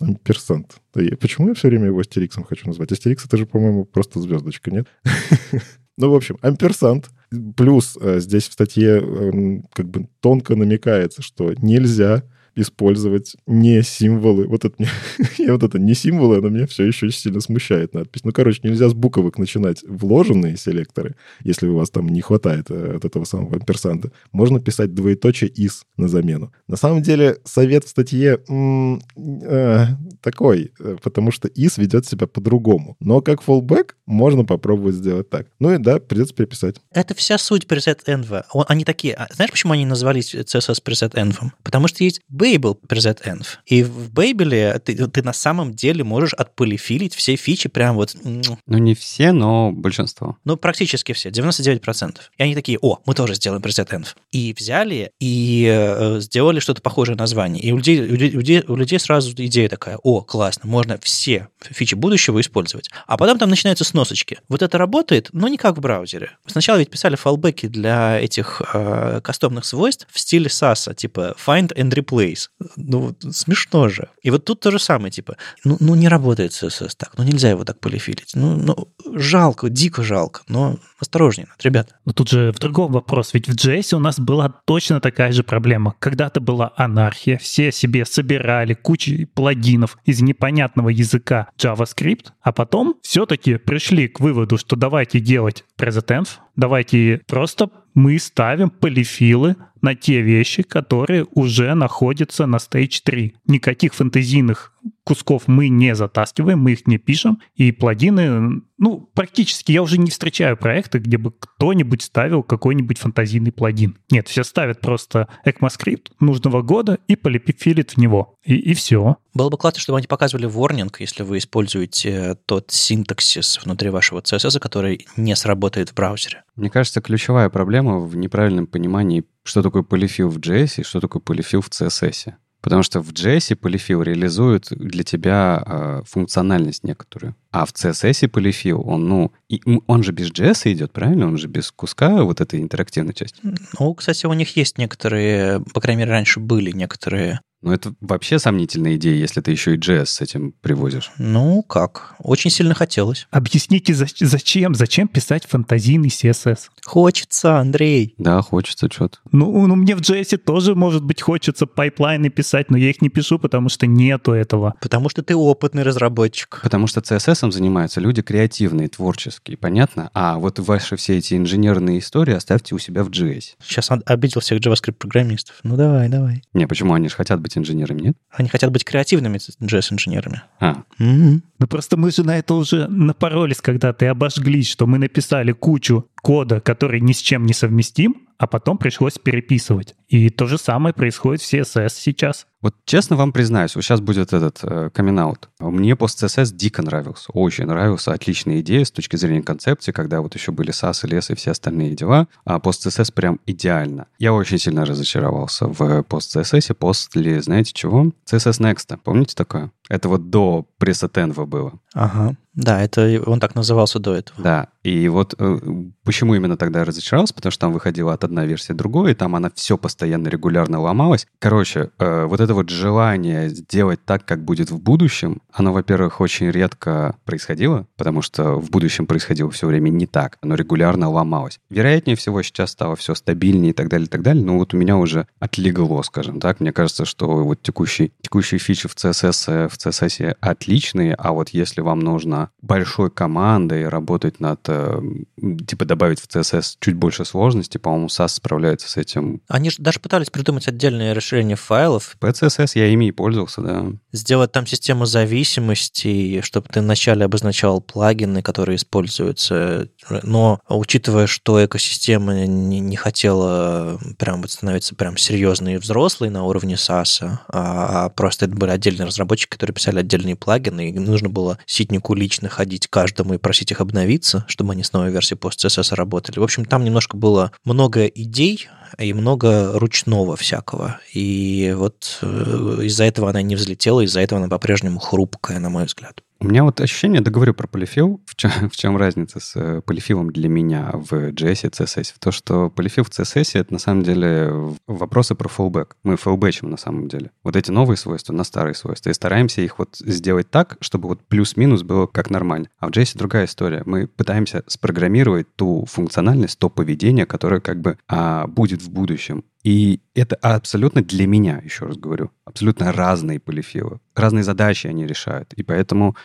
Амперсант. Да я- Почему я все время его астериксом хочу назвать? Астерикс это же, по-моему, просто звездочка, нет? Ну, в общем, амперсант. Плюс э, здесь в статье эм, как бы тонко намекается, что нельзя использовать не символы. Вот это, мне- я вот это не символы, оно меня все еще очень сильно смущает надпись. Ну, короче, нельзя с буквок начинать вложенные селекторы, если у вас там не хватает э, от этого самого амперсанта. Можно писать двоеточие «из» на замену. На самом деле, совет в статье м, э, такой, э, потому что «из» ведет себя по-другому. Но как fallback можно попробовать сделать так. Ну и да, придется переписать. Это вся суть preset env. Он- Они такие. а Знаешь, почему они назвались CSS preset env? Потому что есть Babel preset env. И в Babel ты, ты на самом деле можешь отполифилить все фичи прям вот, Ну, не все, но большинство. ну, практически все, 99%. И они такие, о, мы тоже сделаем preset env. И взяли и э, сделали что-то похожее название. И у людей, у людей- у людей- у людей сразу идея такая, о, классно, можно все фичи будущего использовать. А потом там начинаются сносочки. Вот это работает, но не как в браузере. Сначала ведь писали фалбеки для этих э, кастомных свойств в стиле SAS, типа find and replace. Ну, вот смешно же. И вот тут то же самое, типа, ну, ну не работает CSS так, ну нельзя его так полифилить. Ну, ну жалко, дико жалко, но осторожнее надо, ребята. Но тут же в другом вопрос. Ведь в JS у нас была точно такая же проблема. Когда-то была анархия, все себе собирали кучу плагинов из непонятного языка JavaScript, а потом все-таки пришли к выводу, что давайте делать present давайте просто мы ставим полифилы на те вещи, которые уже находятся на Stage 3. Никаких фэнтезийных кусков мы не затаскиваем, мы их не пишем, и плагины, ну, практически я уже не встречаю проекты, где бы кто-нибудь ставил какой-нибудь фантазийный плагин. Нет, все ставят просто ECMAScript нужного года и полифилит в него. И, и все. Было бы классно, чтобы они показывали ворнинг, если вы используете тот синтаксис внутри вашего CSS, который не сработает в браузере. Мне кажется, ключевая проблема в неправильном понимании, что такое полифил в JS и что такое полифил в CSS. Потому что в JS полифил реализует для тебя э, функциональность некоторую. А в CSS полифил, он, ну, и, он же без JS идет, правильно? Он же без куска вот этой интерактивной части. Ну, кстати, у них есть некоторые, по крайней мере, раньше были некоторые Ну, это вообще сомнительная идея, если ты еще и JS с этим привозишь. Ну, как? Очень сильно хотелось. Объясните, за- зачем? Зачем писать фантазийный CSS? Хочется, Андрей. Да, хочется что-то. Ну, ну, мне в JS тоже, может быть, хочется пайплайны писать, но я их не пишу, потому что нету этого. Потому что ты опытный разработчик. Потому что CSS занимаются люди креативные, творческие, понятно? А вот ваши все эти инженерные истории оставьте у себя в JS. Сейчас обидел всех JavaScript-программистов. Ну, давай, давай. Не, почему они же хотят быть инженерами, нет? Они хотят быть креативными JS-инженерами. А, Мгм. Ну, просто мы же на это уже напоролись, когда ты обожглись, что мы написали кучу кода, который ни с чем не совместим, а потом пришлось переписывать. И то же самое происходит в CSS сейчас. Вот честно вам признаюсь, вот сейчас будет этот э, камин-аут. Мне пост CSS дико нравился, очень нравился, отличная идея с точки зрения концепции, когда вот еще были SAS, LS и все остальные дела, а пост CSS прям идеально. Я очень сильно разочаровался в пост CSS после, знаете чего? CSS Next, помните такое? Это вот до Preset Env было. Ага. Да, это он так назывался до этого. Да, и вот э, почему именно тогда я разочаровался, потому что там выходила от одной версии другой, и там она все постоянно регулярно ломалась. Короче, э, вот это вот желание сделать так, как будет в будущем, оно, во-первых, очень редко происходило, потому что в будущем происходило все время не так, оно регулярно ломалось. Вероятнее всего, сейчас стало все стабильнее и так далее, и так далее, но вот у меня уже отлегло, скажем так. Мне кажется, что вот текущие, текущие фичи в CSS, в CSS отличные, а вот если вам нужно большой командой работать над, э, типа добавить в CSS чуть больше сложности, по-моему, SAS справляется с этим. Они же даже пытались придумать отдельное расширение файлов. PCS CSS, я ими и пользовался, да. Сделать там систему зависимостей, чтобы ты вначале обозначал плагины, которые используются, но учитывая, что экосистема не, не хотела прям вот становиться прям серьезной и взрослой на уровне SAS, а, а просто это были отдельные разработчики, которые писали отдельные плагины, и нужно было ситнику лично ходить каждому и просить их обновиться, чтобы они с новой версией PostCSS работали. В общем, там немножко было много идей, и много ручного всякого. И вот э, из-за этого она не взлетела, из-за этого она по-прежнему хрупкая, на мой взгляд. У меня вот ощущение, договорю про полифил, в чем, в чем разница с э, полифилом для меня в JS и CSS. То, что полифил в CSS — это на самом деле вопросы про fallback. Мы фallbackим на самом деле. Вот эти новые свойства на старые свойства. И стараемся их вот сделать так, чтобы вот плюс-минус было как нормально. А в JS другая история. Мы пытаемся спрограммировать ту функциональность, то поведение, которое как бы а, будет в будущем. И это абсолютно для меня, еще раз говорю, абсолютно разные полифилы. Разные задачи они решают. И поэтому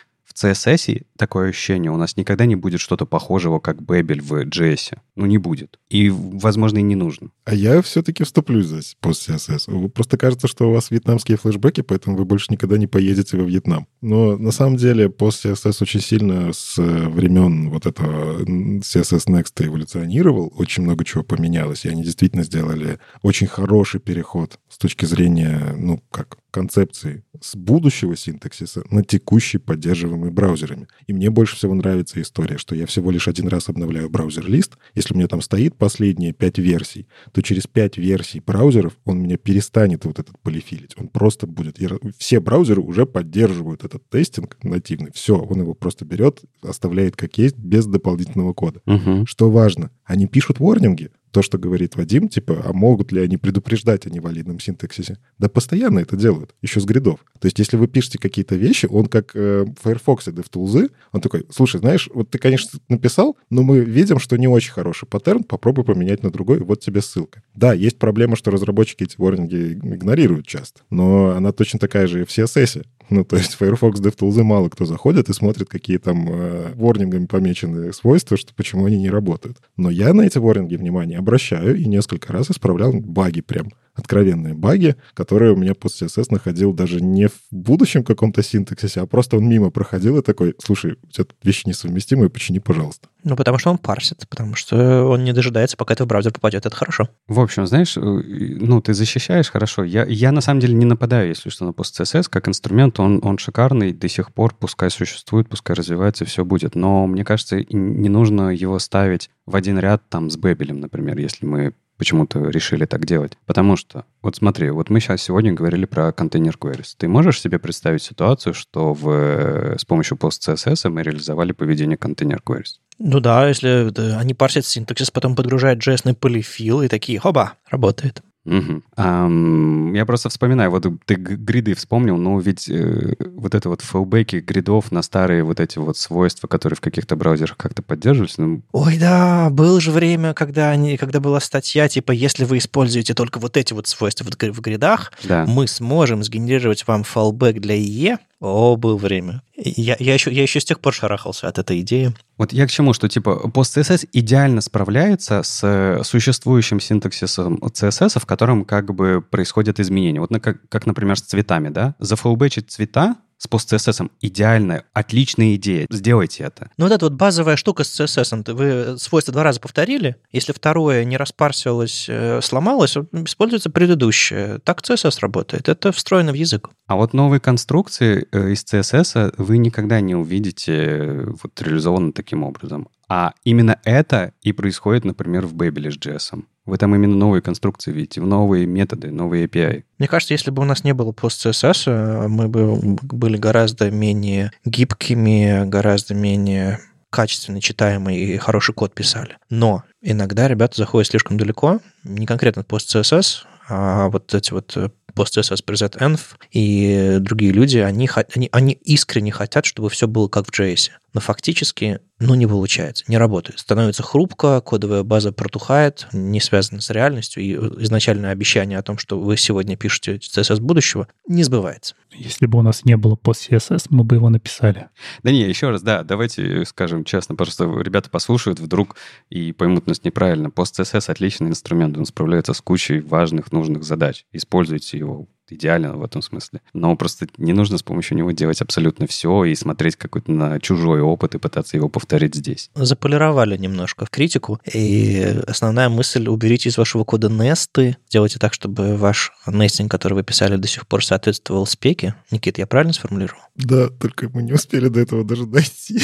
CSS такое ощущение, у нас никогда не будет что-то похожего, как Babel в JS. Ну, не будет. И, возможно, и не нужно. А я все-таки вступлю здесь пост CSS. Просто кажется, что у вас вьетнамские флешбеки, поэтому вы больше никогда не поедете во Вьетнам. Но на самом деле пост CSS очень сильно с времен вот этого CSS Next эволюционировал. Очень много чего поменялось. И они действительно сделали очень хороший переход с точки зрения, ну, как концепции с будущего синтаксиса на текущий, поддерживаемый браузерами. И мне больше всего нравится история, что я всего лишь один раз обновляю браузер-лист. Если у меня там стоит последние пять версий, то через пять версий браузеров он меня перестанет вот этот полифилить. Он просто будет... Все браузеры уже поддерживают этот тестинг нативный. Все, он его просто берет, оставляет как есть, без дополнительного кода. Угу. Что важно, они пишут ворнинги, то, что говорит Вадим, типа, а могут ли они предупреждать о невалидном синтаксисе? Да постоянно это делают, еще с гридов. То есть, если вы пишете какие-то вещи, он как э, Firefox и DevTools, он такой, слушай, знаешь, вот ты, конечно, написал, но мы видим, что не очень хороший паттерн, попробуй поменять на другой, вот тебе ссылка. Да, есть проблема, что разработчики эти ворнинги игнорируют часто, но она точно такая же и в CSS. Ну, то есть Firefox DevTools мало кто заходит и смотрит, какие там э, ворнингами помечены свойства, что почему они не работают. Но я на эти ворнинги внимание обращаю и несколько раз исправлял баги прям откровенные баги, которые у меня после CSS находил даже не в будущем каком-то синтаксисе, а просто он мимо проходил и такой, слушай, у тебя вещи несовместимые, почини, пожалуйста. Ну, потому что он парсит, потому что он не дожидается, пока это в браузер попадет. Это хорошо. В общем, знаешь, э, ну, ты защищаешь хорошо. Я, я на самом деле не нападаю, если что, на пост CSS. Как инструмент он, он шикарный до сих пор, пускай существует, пускай развивается, все будет. Но мне кажется, не нужно его ставить в один ряд там с Бэбелем, например, если мы почему-то решили так делать. Потому что, вот смотри, вот мы сейчас сегодня говорили про контейнер queries. Ты можешь себе представить ситуацию, что в, с помощью post-CSS мы реализовали поведение контейнер queries? Ну да, если они парсят синтаксис, потом подгружают JS полифил и такие, хоба, работает. Угу. Um, я просто вспоминаю, вот ты гриды вспомнил, но ведь э, вот это вот фэлбеки гридов на старые вот эти вот свойства, которые в каких-то браузерах как-то поддерживались. Ну... Ой, да, было же время, когда, они, когда была статья, типа, если вы используете только вот эти вот свойства в, в гридах, да. мы сможем сгенерировать вам фallback для IE, о, было время. Я, я, еще, я еще с тех пор шарахался от этой идеи. Вот я к чему, что типа PostCSS идеально справляется с э, существующим синтаксисом CSS, в котором как бы происходят изменения. Вот как, как например, с цветами, да? Зафолбечить цвета с post-CSS. Идеальная, отличная идея. Сделайте это. Ну, вот эта вот базовая штука с CSS. Вы свойство два раза повторили. Если второе не распарсилось, э, сломалось, используется предыдущее. Так CSS работает. Это встроено в язык. А вот новые конструкции э, из CSS вы никогда не увидите э, вот реализованы таким образом. А именно это и происходит, например, в Babel с JS. Вы там именно новые конструкции видите, новые методы, новые API. Мне кажется, если бы у нас не было пост-CSS, мы бы были гораздо менее гибкими, гораздо менее качественно читаемый и хороший код писали. Но иногда ребята заходят слишком далеко, не конкретно пост-CSS, а вот эти вот PostCSS PresetEnv и другие люди, они, они, они искренне хотят, чтобы все было как в JS. Но фактически ну, не получается, не работает. Становится хрупко, кодовая база протухает, не связана с реальностью, и изначальное обещание о том, что вы сегодня пишете CSS будущего, не сбывается. Если бы у нас не было пост CSS, мы бы его написали. Да не, еще раз, да, давайте скажем честно, просто ребята послушают вдруг и поймут нас неправильно. Пост CSS отличный инструмент, он справляется с кучей важных, нужных задач. Используйте его идеален в этом смысле. Но просто не нужно с помощью него делать абсолютно все и смотреть какой-то на чужой опыт и пытаться его повторить здесь. Заполировали немножко в критику. И основная мысль — уберите из вашего кода несты, делайте так, чтобы ваш нестинг, который вы писали, до сих пор соответствовал спеке. Никит, я правильно сформулировал? Да, только мы не успели до этого даже дойти.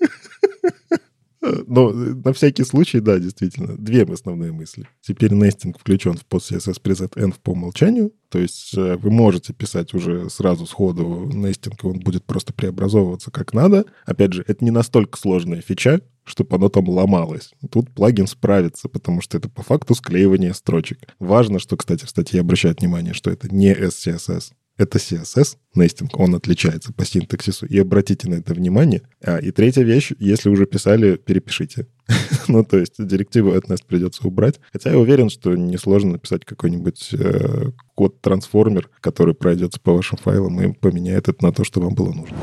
Но на всякий случай, да, действительно, две основные мысли. Теперь нестинг включен в PostCSS Preset Env по умолчанию, то есть э, вы можете писать уже сразу сходу нестинг, и он будет просто преобразовываться как надо. Опять же, это не настолько сложная фича, чтобы оно там ломалось. Тут плагин справится, потому что это по факту склеивание строчек. Важно, что, кстати, в статье обращают внимание, что это не SCSS это CSS, нестинг, он отличается по синтаксису, и обратите на это внимание. А, и третья вещь, если уже писали, перепишите. ну, то есть директиву nest придется убрать. Хотя я уверен, что несложно написать какой-нибудь э, код-трансформер, который пройдется по вашим файлам и поменяет это на то, что вам было нужно.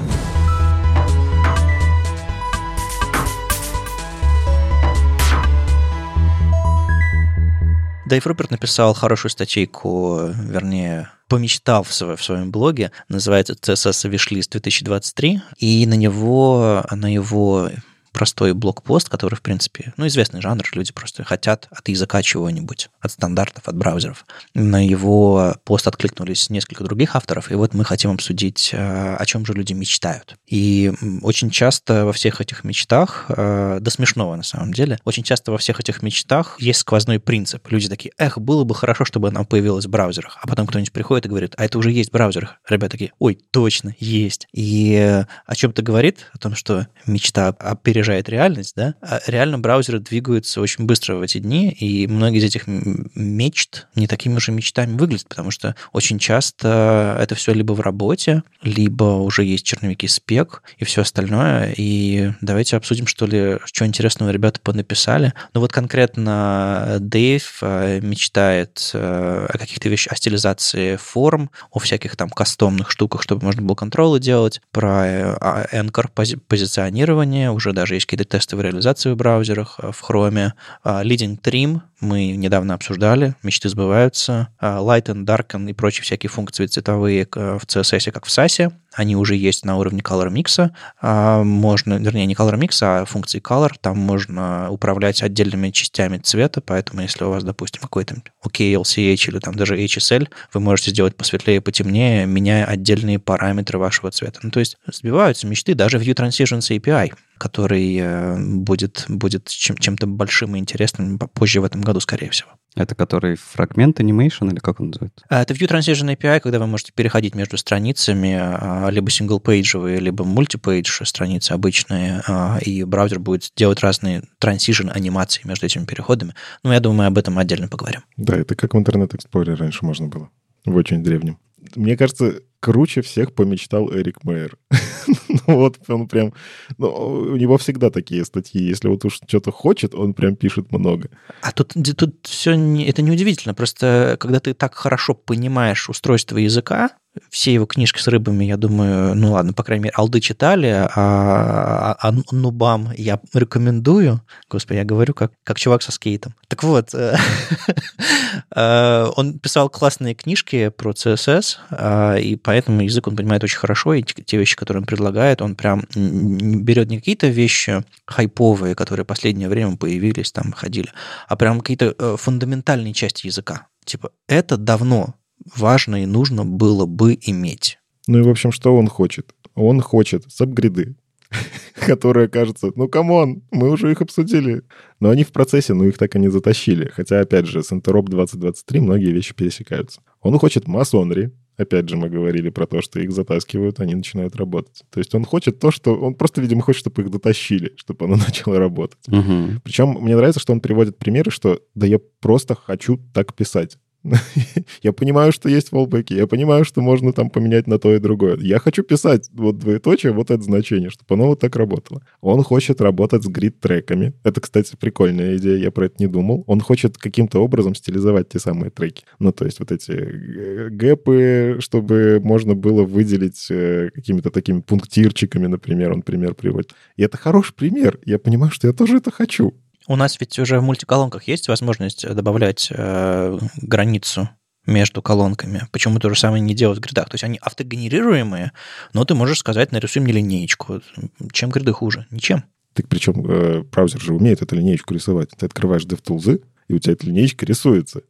Дэйв Руперт написал хорошую статейку, вернее, помечтал в, в своем блоге, называется CSS Wishlist 2023, и на него, на его простой блокпост, который, в принципе, ну, известный жанр, люди просто хотят от языка чего-нибудь, от стандартов, от браузеров. На его пост откликнулись несколько других авторов, и вот мы хотим обсудить, э, о чем же люди мечтают. И очень часто во всех этих мечтах, э, до смешного на самом деле, очень часто во всех этих мечтах есть сквозной принцип. Люди такие, эх, было бы хорошо, чтобы она появилась в браузерах. А потом кто-нибудь приходит и говорит, а это уже есть в браузерах. Ребята такие, ой, точно, есть. И э, о чем-то говорит, о том, что мечта опережает опережает реальность, да, а реально браузеры двигаются очень быстро в эти дни, и многие из этих мечт не такими же мечтами выглядят, потому что очень часто это все либо в работе, либо уже есть черновики спек и все остальное. И давайте обсудим, что ли, что интересного ребята понаписали. Ну вот конкретно Дэйв э, мечтает э, о каких-то вещах, о стилизации форм, о всяких там кастомных штуках, чтобы можно было контролы делать, про э, Anchor позиционирование, уже даже какие-то тестовые реализации в браузерах, э, в Chrome. А, Leading Trim мы недавно обсуждали, мечты сбываются. А, Light and Darken и прочие всякие функции цветовые в CSS, как в SAS, они уже есть на уровне Color Mix. А, можно, вернее, не Color Mix, а функции Color. Там можно управлять отдельными частями цвета, поэтому если у вас, допустим, какой-то OKLCH или там даже HSL, вы можете сделать посветлее, потемнее, меняя отдельные параметры вашего цвета. Ну, то есть сбиваются мечты даже View Transitions API который э, будет, будет чем- чем-то большим и интересным позже в этом году, скорее всего. Это который фрагмент animation или как он называется? А, это View Transition API, когда вы можете переходить между страницами, а, либо single-page, либо multi-page страницы обычные, а, и браузер будет делать разные transition анимации между этими переходами. Ну, я думаю, мы об этом отдельно поговорим. Да, это как в Internet Explorer раньше можно было, в очень древнем. Мне кажется, круче всех помечтал Эрик Мейер. ну вот он прям... Ну, у него всегда такие статьи. Если вот уж что-то хочет, он прям пишет много. А тут, тут все... Не, это неудивительно. Просто когда ты так хорошо понимаешь устройство языка, все его книжки с рыбами, я думаю, ну ладно, по крайней мере, алды читали, а, а, а нубам я рекомендую. Господи, я говорю как, как чувак со скейтом. Так вот, э, э, он писал классные книжки про CSS, а, и поэтому язык он понимает очень хорошо, и те вещи, которые он предлагает, он прям берет не какие-то вещи хайповые, которые в последнее время появились, там ходили, а прям какие-то э, фундаментальные части языка. Типа, это давно важно и нужно было бы иметь. Ну и, в общем, что он хочет? Он хочет subgrid ы, которые, кажется, ну, come on, мы уже их обсудили. Но они в процессе, но их так и не затащили. Хотя, опять же, с Interop 2023 многие вещи пересекаются. Он хочет masonry, Опять же, мы говорили про то, что их затаскивают, они начинают работать. То есть он хочет то, что... Он просто, видимо, хочет, чтобы их дотащили, чтобы оно начало работать. Угу. Причем мне нравится, что он приводит примеры, что да я просто хочу так писать. я понимаю, что есть фоллбеки, я понимаю, что можно там поменять на то и другое. Я хочу писать вот двоеточие, вот это значение, чтобы оно вот так работало. Он хочет работать с грид-треками. Это, кстати, прикольная идея, я про это не думал. Он хочет каким-то образом стилизовать те самые треки. Ну, то есть вот эти э, гэпы, чтобы можно было выделить э, какими-то такими пунктирчиками, например, он пример приводит. И это хороший пример. Я понимаю, что я тоже это хочу. У нас ведь уже в мультиколонках есть возможность добавлять э, границу между колонками. Почему то же самое не делать в гридах? То есть они автогенерируемые, но ты можешь сказать, нарисуй мне линеечку. Чем гриды хуже? Ничем. Так причем э, браузер же умеет эту линеечку рисовать. Ты открываешь DevTools, и у тебя эта линеечка рисуется.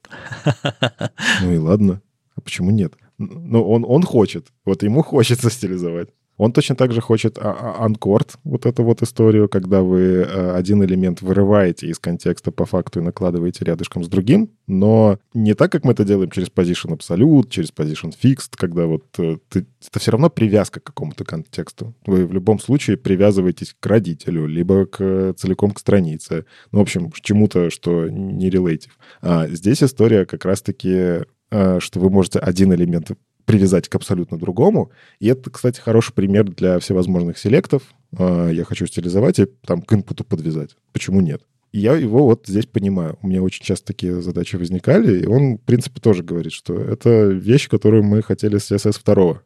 Ну и ладно. А почему нет? Ну, он, он хочет. Вот ему хочется стилизовать. Он точно так же хочет анкорд, вот эту вот историю, когда вы э, один элемент вырываете из контекста по факту и накладываете рядышком с другим, но не так, как мы это делаем через position absolute, через position fixed, когда вот э, ты, это все равно привязка к какому-то контексту. Вы в любом случае привязываетесь к родителю, либо к, целиком к странице. Ну, в общем, к чему-то, что не relative. А здесь история как раз-таки э, что вы можете один элемент привязать к абсолютно другому. И это, кстати, хороший пример для всевозможных селектов. А, я хочу стилизовать и там к инпуту подвязать. Почему нет? Я его вот здесь понимаю. У меня очень часто такие задачи возникали, и он, в принципе, тоже говорит, что это вещь, которую мы хотели с CSS 2.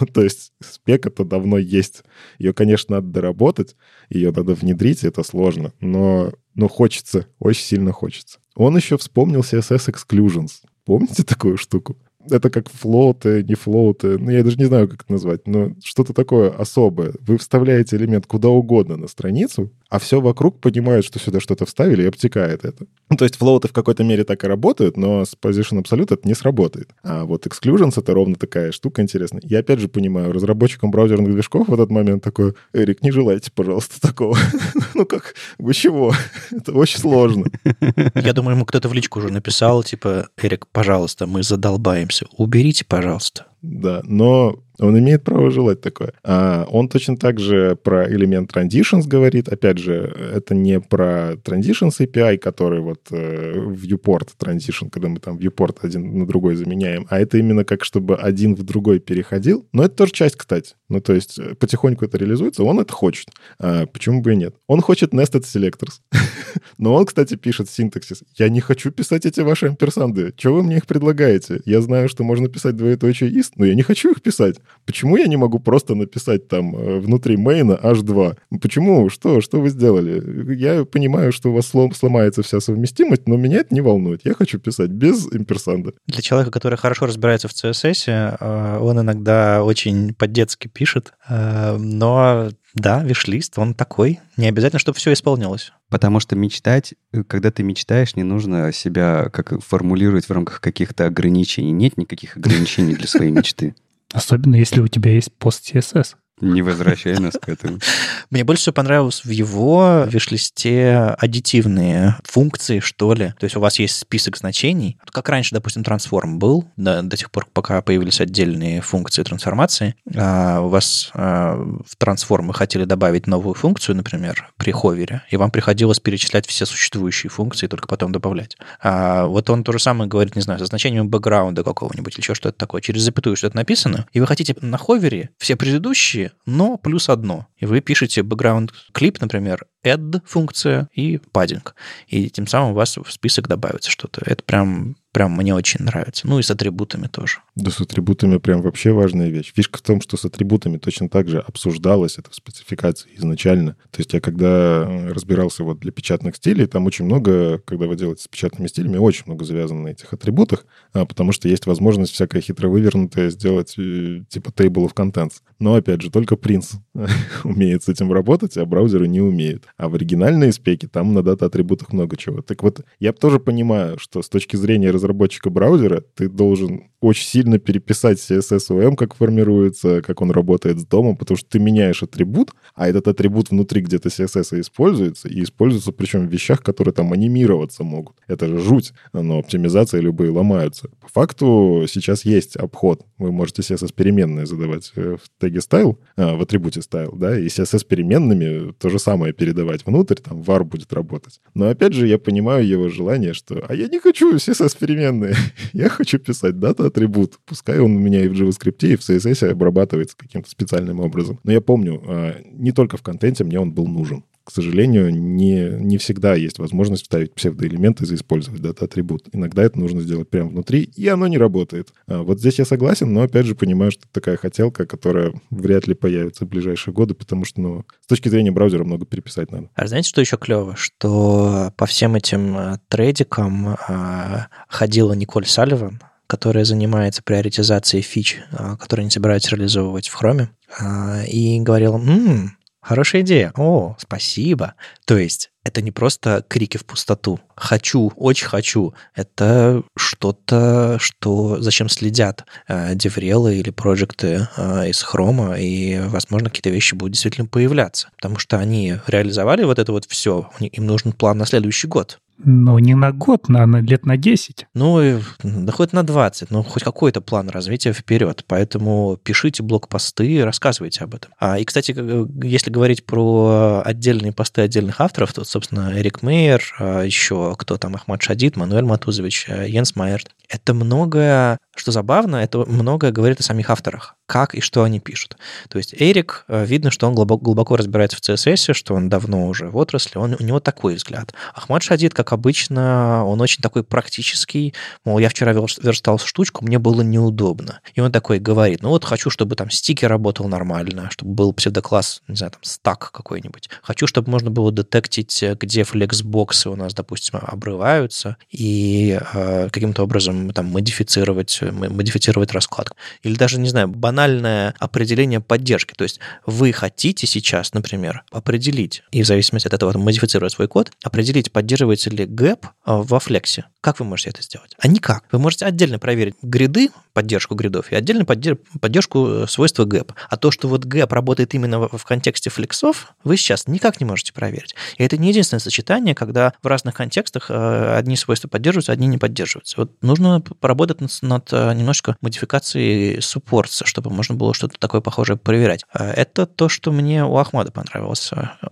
ну, то есть спек это давно есть. Ее, конечно, надо доработать, ее надо внедрить, это сложно, но, но хочется, очень сильно хочется. Он еще вспомнил CSS Exclusions. Помните такую штуку? Это как флоуты, не флоуты, ну, я даже не знаю, как это назвать, но что-то такое особое. Вы вставляете элемент куда угодно на страницу, а все вокруг понимают, что сюда что-то вставили и обтекает это. Ну, то есть флоуты в какой-то мере так и работают, но с Position Absolute это не сработает. А вот Exclusions — это ровно такая штука интересная. Я опять же понимаю, разработчикам браузерных движков в этот момент такой, Эрик, не желайте, пожалуйста, такого. ну как, вы чего? это очень сложно. Я думаю, ему кто-то в личку уже написал, типа, Эрик, пожалуйста, мы задолбаемся, уберите, пожалуйста. Да, но он имеет право желать такое. А он точно так же про элемент transitions говорит. Опять же, это не про transitions API, который вот э, viewport transition, когда мы там viewport один на другой заменяем, а это именно как чтобы один в другой переходил. Но это тоже часть, кстати. Ну, то есть э, потихоньку это реализуется, он это хочет. А, почему бы и нет? Он хочет nested selectors. Но он, кстати, пишет синтаксис. Я не хочу писать эти ваши амперсанды. Чего вы мне их предлагаете? Я знаю, что можно писать двоеточие ist, но я не хочу их писать. Почему я не могу просто написать там э, внутри мейна H2? Почему? Что? Что вы сделали? Я понимаю, что у вас слом, сломается вся совместимость, но меня это не волнует. Я хочу писать без имперсанда. Для человека, который хорошо разбирается в CSS, э, он иногда очень по-детски пишет, э, но да, виш-лист, он такой. Не обязательно, чтобы все исполнилось. Потому что мечтать, когда ты мечтаешь, не нужно себя как формулировать в рамках каких-то ограничений. Нет никаких ограничений для своей мечты. Особенно если у тебя есть пост CSS. Не возвращай нас к этому. Мне больше всего понравилось в его виш-листе аддитивные функции, что ли. То есть у вас есть список значений. Как раньше, допустим, трансформ был, до, до тех пор, пока появились отдельные функции трансформации. А у вас а, в трансформ вы хотели добавить новую функцию, например, при ховере, и вам приходилось перечислять все существующие функции только потом добавлять. А вот он то же самое говорит, не знаю, со значением бэкграунда какого-нибудь или еще что-то такое. Через запятую что-то написано, и вы хотите на ховере все предыдущие но плюс одно. И вы пишете background клип, например, add функция и padding. И тем самым у вас в список добавится что-то. Это прям прям мне очень нравится. Ну и с атрибутами тоже. Да, с атрибутами прям вообще важная вещь. Фишка в том, что с атрибутами точно так же обсуждалось это в спецификации изначально. То есть я когда э, разбирался вот для печатных стилей, там очень много, когда вы делаете с печатными стилями, очень много завязано на этих атрибутах, а, потому что есть возможность всякое хитро вывернутое сделать э, типа table of contents. Но, опять же, только принц умеет с этим работать, а браузеры не умеют. А в оригинальной спеке там на дата-атрибутах много чего. Так вот, я тоже понимаю, что с точки зрения разработчика браузера ты должен очень сильно переписать CSS-OM, как формируется, как он работает с домом, потому что ты меняешь атрибут, а этот атрибут внутри где-то CSS используется, и используется причем в вещах, которые там анимироваться могут. Это же жуть, но оптимизация любые ломаются. По факту сейчас есть обход. Вы можете CSS-переменные задавать э, в теге style, а, в атрибуте style, да, и CSS-переменными то же самое передавать внутрь, там var будет работать. Но опять же, я понимаю его желание, что «а я не хочу CSS-переменные, я хочу писать дата атрибут. Пускай он у меня и в JavaScript, и в CSS обрабатывается каким-то специальным образом. Но я помню, а, не только в контенте мне он был нужен к сожалению, не, не всегда есть возможность вставить псевдоэлементы и использовать дата-атрибут. Иногда это нужно сделать прямо внутри, и оно не работает. А вот здесь я согласен, но опять же понимаю, что это такая хотелка, которая вряд ли появится в ближайшие годы, потому что, ну, с точки зрения браузера много переписать надо. А знаете, что еще клево? Что по всем этим э, трейдикам э, ходила Николь Салливан, которая занимается приоритизацией фич, а, которые они собираются реализовывать в Chrome, а, и говорил, м-м, Хорошая идея. О, спасибо. То есть это не просто крики в пустоту. Хочу, очень хочу. Это что-то, что зачем следят э, деврелы или проекты э, из хрома, и, возможно, какие-то вещи будут действительно появляться. Потому что они реализовали вот это вот все. Им нужен план на следующий год. Ну, не на год, на, на лет на 10. Ну, да хоть на 20, ну, хоть какой-то план развития вперед. Поэтому пишите блокпосты, рассказывайте об этом. А, и, кстати, если говорить про отдельные посты отдельных авторов, то, собственно, Эрик Мейер, а, еще кто там, Ахмад Шадид, Мануэль Матузович, а, Йенс Майерт. Это многое, что забавно, это многое говорит о самих авторах как и что они пишут. То есть Эрик, а, видно, что он глубоко, глубоко разбирается в CSS, что он давно уже в отрасли, он, у него такой взгляд. Ахмад Шадид, как обычно, он очень такой практический, мол, я вчера верстал штучку, мне было неудобно. И он такой говорит, ну вот хочу, чтобы там sticky работал нормально, чтобы был псевдокласс, не знаю, там stuck какой-нибудь. Хочу, чтобы можно было детектить, где flexbox ы у нас, допустим, обрываются, и э, каким-то образом там модифицировать, модифицировать раскладку. Или даже, не знаю, банальное определение поддержки. То есть вы хотите сейчас, например, определить, и в зависимости от этого модифицировать свой код, определить, поддерживается ли gap а, во flex е. Как вы можете это сделать? А никак. Вы можете отдельно проверить grid ы, поддержку grid ов, и отдельно поддержку э, свойства gap. А то, что вот gap работает именно в контексте flex ов, вы сейчас никак не можете проверить. И это не единственное сочетание, когда в разных контекстах э, одни свойства поддерживаются, одни не поддерживаются. Вот нужно поработать над, э, немножко модификацией суппортса, чтобы можно было что-то такое похожее проверять. Это то, что мне у Ахмада понравилось.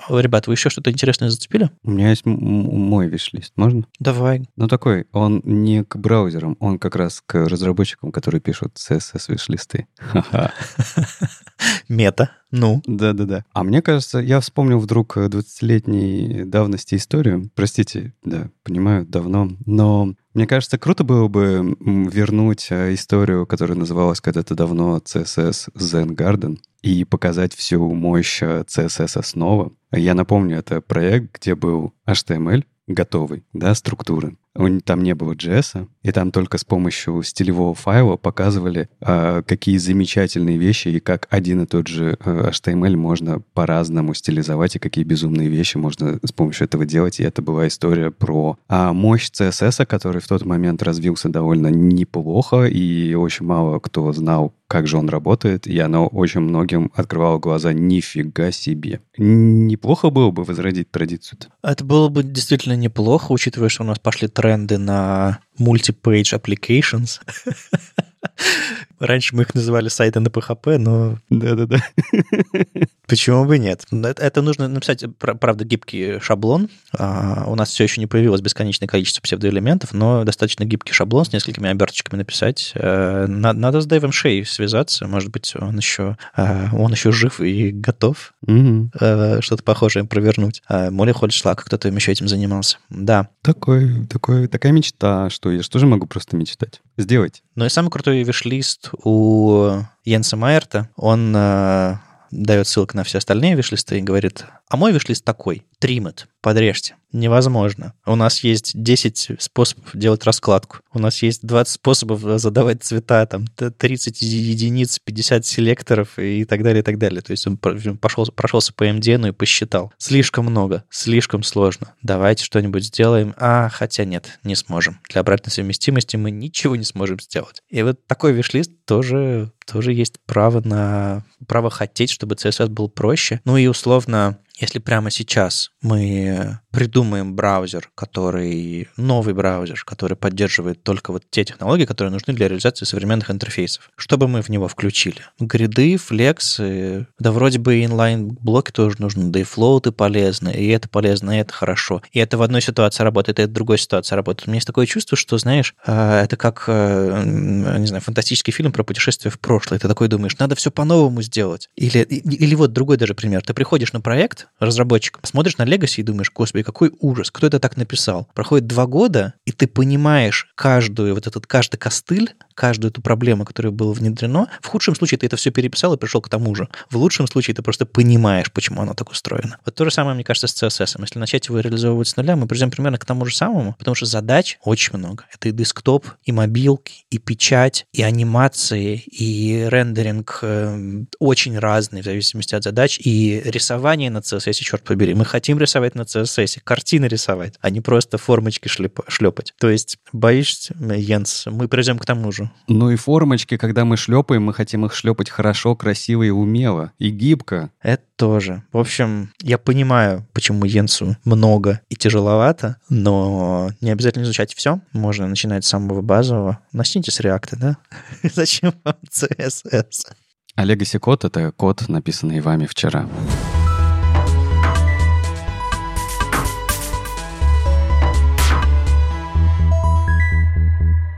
Ребят, вы еще что-то интересное зацепили? У меня есть мой виш-лист. Можно? Давай. Ну, такой, он не к браузерам, он как раз к разработчикам, которые пишут CSS-виш-листы. Мета. Ну. Да-да-да. А мне кажется, я вспомнил вдруг 20-летней давности историю. Простите, да, понимаю, давно. Но мне кажется, круто было бы вернуть э, историю, которая называлась когда-то давно CSS Zen Garden, и показать всю мощь CSS э, основа. Я напомню, это проект, где был HTML, готовый, да, структуры. Там не было JS, и там только с помощью стилевого файла показывали, э, какие замечательные вещи и как один и тот же э, HTML можно по-разному стилизовать, и какие безумные вещи можно с помощью этого делать. И это была история про э, мощь CSS, который в тот момент развился довольно неплохо, и очень мало кто знал, как же он работает, и оно очень многим открывало глаза «нифига себе». Неплохо было бы возродить традицию -то. Это было бы действительно неплохо, учитывая, что у нас пошли тренды на multi-page applications. Раньше мы их называли сайты на PHP, но... Да-да-да. Почему бы нет? Это нужно написать, правда, гибкий шаблон. А, у нас все еще не появилось бесконечное количество псевдоэлементов, но достаточно гибкий шаблон с несколькими оберточками написать. Э, надо с Дэйвом Шей связаться. Может быть, он еще, э, он еще жив и готов угу. что-то похожее провернуть. Молли Хольшлаг, кто-то еще этим занимался. Да. Такой, такой, такая мечта, что я что же могу просто мечтать? Сделать. Ну и самый крутой виш-лист у Йенса Майерта. Он дает ссылку на все остальные вишлисты и говорит, а мой вишлист такой, тримет, подрежьте. Невозможно. У нас есть 10 способов делать раскладку. У нас есть 20 способов задавать цвета, там 30 единиц, 50 селекторов и так далее, и так далее. То есть он пошел, прошелся по MDN и посчитал. Слишком много, слишком сложно. Давайте что-нибудь сделаем. А, хотя нет, не сможем. Для обратной совместимости мы ничего не сможем сделать. И вот такой вишлист тоже, тоже есть право на право хотеть, чтобы CSS был проще. Ну и условно если прямо сейчас мы придумаем браузер, который новый браузер, который поддерживает только вот те технологии, которые нужны для реализации современных интерфейсов, что бы мы в него включили? Grid ы, flex ы, да вроде бы inline-block и тоже нужны, да и float ы полезны, и это полезно, и это хорошо. И это в одной ситуации работает, и это в другой ситуации работает. У меня есть такое чувство, что, знаешь, э, это как, э, не знаю, фантастический фильм про путешествие в прошлое. Ты такой думаешь, надо все по-новому сделать. Или, или вот другой даже пример. Ты приходишь на проект, разработчик, смотришь на legacy и думаешь, господи, какой ужас, кто это так написал? Проходит два года, и ты понимаешь каждую, вот этот каждый костыль, каждую эту проблему, которая была внедрено. В худшем случае ты это все переписал и пришел к тому же. В лучшем случае ты просто понимаешь, почему оно так устроено. Вот то же самое, мне кажется, с CSS. Если начать его реализовывать с нуля, мы придем примерно к тому же самому, потому что задач очень много. Это и десктоп, и мобилки, и печать, и анимации, и рендеринг э, очень разный в зависимости от задач, и рисование на CSS, черт побери. Мы хотим рисовать на CSS, картины рисовать, а не просто формочки шлепать. То есть, боишься, Йенс, мы придем к тому же. Ну и формочки, когда мы шлепаем, мы хотим их шлепать хорошо, красиво и умело, и гибко. Это тоже. В общем, я понимаю, почему Йенсу много и тяжеловато, но не обязательно изучать все. Можно начинать с самого базового. Начните с реакта, да? Зачем вам CSS? А Legacy код — это код, написанный вами вчера.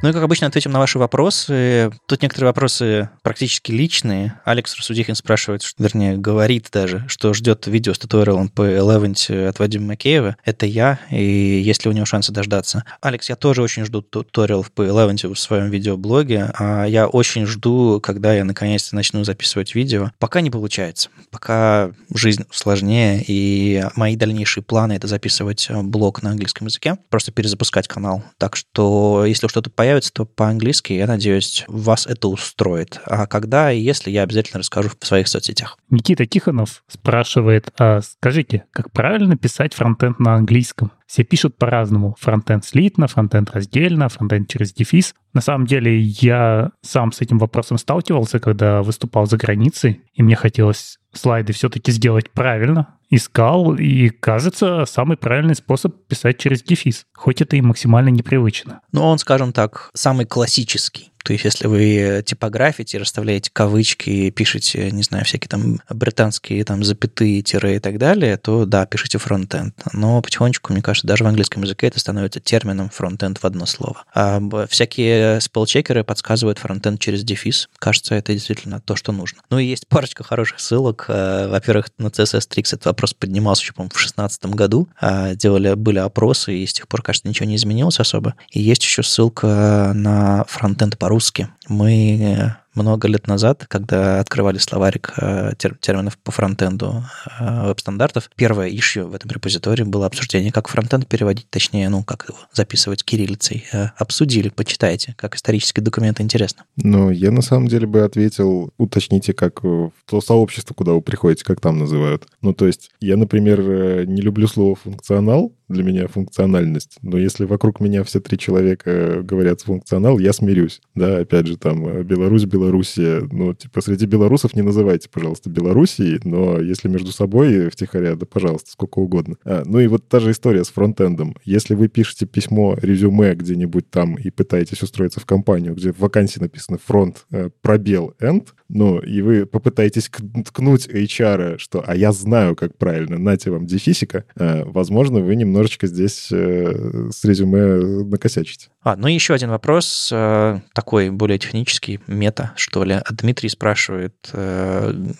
Ну и, как обычно, ответим на ваши вопросы. Тут некоторые вопросы практически личные. Алекс Расудихин спрашивает, что, вернее, говорит даже, что ждет видео с туториалом по Eleven от Вадима Макеева. Это я, и есть ли у него шансы дождаться. Алекс, я тоже очень жду туториал по Eleven в своем видеоблоге. А я очень жду, когда я наконец-то начну записывать видео. Пока не получается. Пока жизнь сложнее, и мои дальнейшие планы — это записывать блог на английском языке, просто перезапускать канал. Так что, если что-то появится, появится, то по-английски, я надеюсь, вас это устроит. А когда и если, я обязательно расскажу в своих соцсетях. Никита Тихонов спрашивает, а скажите, как правильно писать фронтенд на английском? Все пишут по-разному. Фронтенд слитно, фронтенд раздельно, фронтенд через дефис. На самом деле я сам с этим вопросом сталкивался, когда выступал за границей, и мне хотелось слайды все-таки сделать правильно, искал, и кажется, самый правильный способ писать через дефис, хоть это и максимально непривычно. Ну, он, скажем так, самый классический. То есть, если вы типографите, расставляете кавычки, пишете, не знаю, всякие там британские там запятые, тире и так далее, то да, пишите фронтенд. Но потихонечку, мне кажется, даже в английском языке это становится термином фронтенд в одно слово. А всякие спелчекеры подсказывают фронтенд через дефис. Кажется, это действительно то, что нужно. Ну и есть парочка хороших ссылок. Э, во-первых, на CSS Tricks этот вопрос поднимался еще, по-моему, в 2016 году. А, делали, были опросы, и с тех пор, кажется, ничего не изменилось особо. И есть еще ссылка на фронтенд по по-русски. Мы много лет назад, когда открывали словарик э, терминов по фронтенду э, веб-стандартов, первое ищу в этом репозитории было обсуждение, как фронтенд переводить, точнее, ну, как его записывать кириллицей. Э, обсудили, почитайте, как исторический документ интересно. Ну, я на самом деле бы ответил, уточните, как то сообщество, куда вы приходите, как там называют. Ну, то есть, я, например, не люблю слово «функционал», для меня функциональность. Но если вокруг меня все три человека говорят функционал, я смирюсь. Да, опять же, там, Беларусь, Белоруссия. Ну, типа, среди белорусов не называйте, пожалуйста, Белоруссией, но если между собой втихаря, да, пожалуйста, сколько угодно. А, ну и вот та же история с фронтендом. Если вы пишете письмо, резюме где-нибудь там и пытаетесь устроиться в компанию, где в вакансии написано фронт, э, пробел, end, ну, и вы попытаетесь ткнуть HR, что «а я знаю, как правильно, нате вам дефисика», э, возможно, вы немножечко здесь э, с резюме накосячите. А, ну еще один вопрос, э, такой более технический, мета, что ли. Дмитрий спрашивает,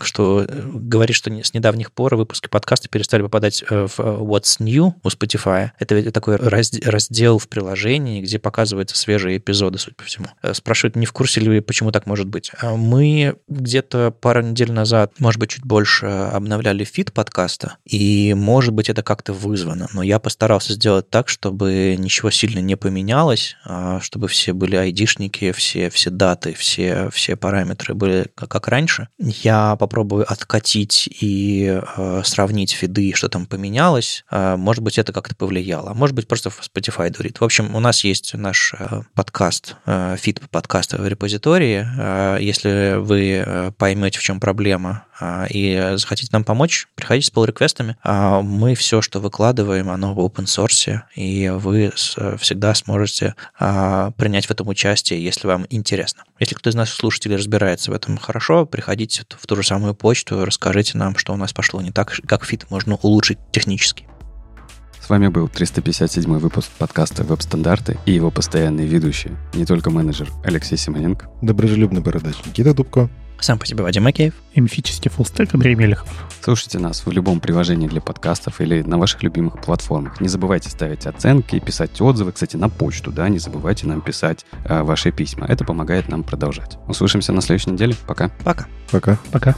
что говорит, что с недавних пор выпуски подкаста перестали попадать в What's New у Spotify. Это такой раздел в приложении, где показываются свежие эпизоды, судя по всему. Спрашивает, не в курсе ли вы, почему так может быть? А мы где-то пару недель назад, может быть, чуть больше обновляли фид подкаста, и, может быть, это как-то вызвано. Но я постарался сделать так, чтобы ничего сильно не поменялось, а, чтобы все были айдишники, все, все даты, все, все параметры были как раньше. Я попробую откатить и э, сравнить фиды, что там поменялось. Э, может быть, это как-то повлияло. Может быть, просто Spotify дурит. В общем, у нас есть наш подкаст, feed подкаста в репозитории. Если вы поймете, в чем проблема, э, и захотите нам помочь, приходите с pull request ами. Э, мы все, что выкладываем, оно в open source, и вы всегда сможете а, принять в этом участие, если вам интересно. Если кто из наших слушателей разбирается в этом хорошо, приходите в ту же самую почту, расскажите нам, что у нас пошло не так, как feed можно улучшить технически. С вами был 357 выпуск подкаста «Веб-стандарты» и его постоянные ведущие, не только менеджер Алексей Симоненко, доброжелюбный бородач Никита Дубко Сам по себе Вадим Макеев. И мифический фуллстек Андрей Мелехов. Слушайте нас в любом приложении для подкастов или на ваших любимых платформах. Не забывайте ставить оценки, писать отзывы. Кстати, на почту, да, не забывайте нам писать э, ваши письма. Это помогает нам продолжать. Услышимся на следующей неделе. Пока. Пока. Пока. Пока.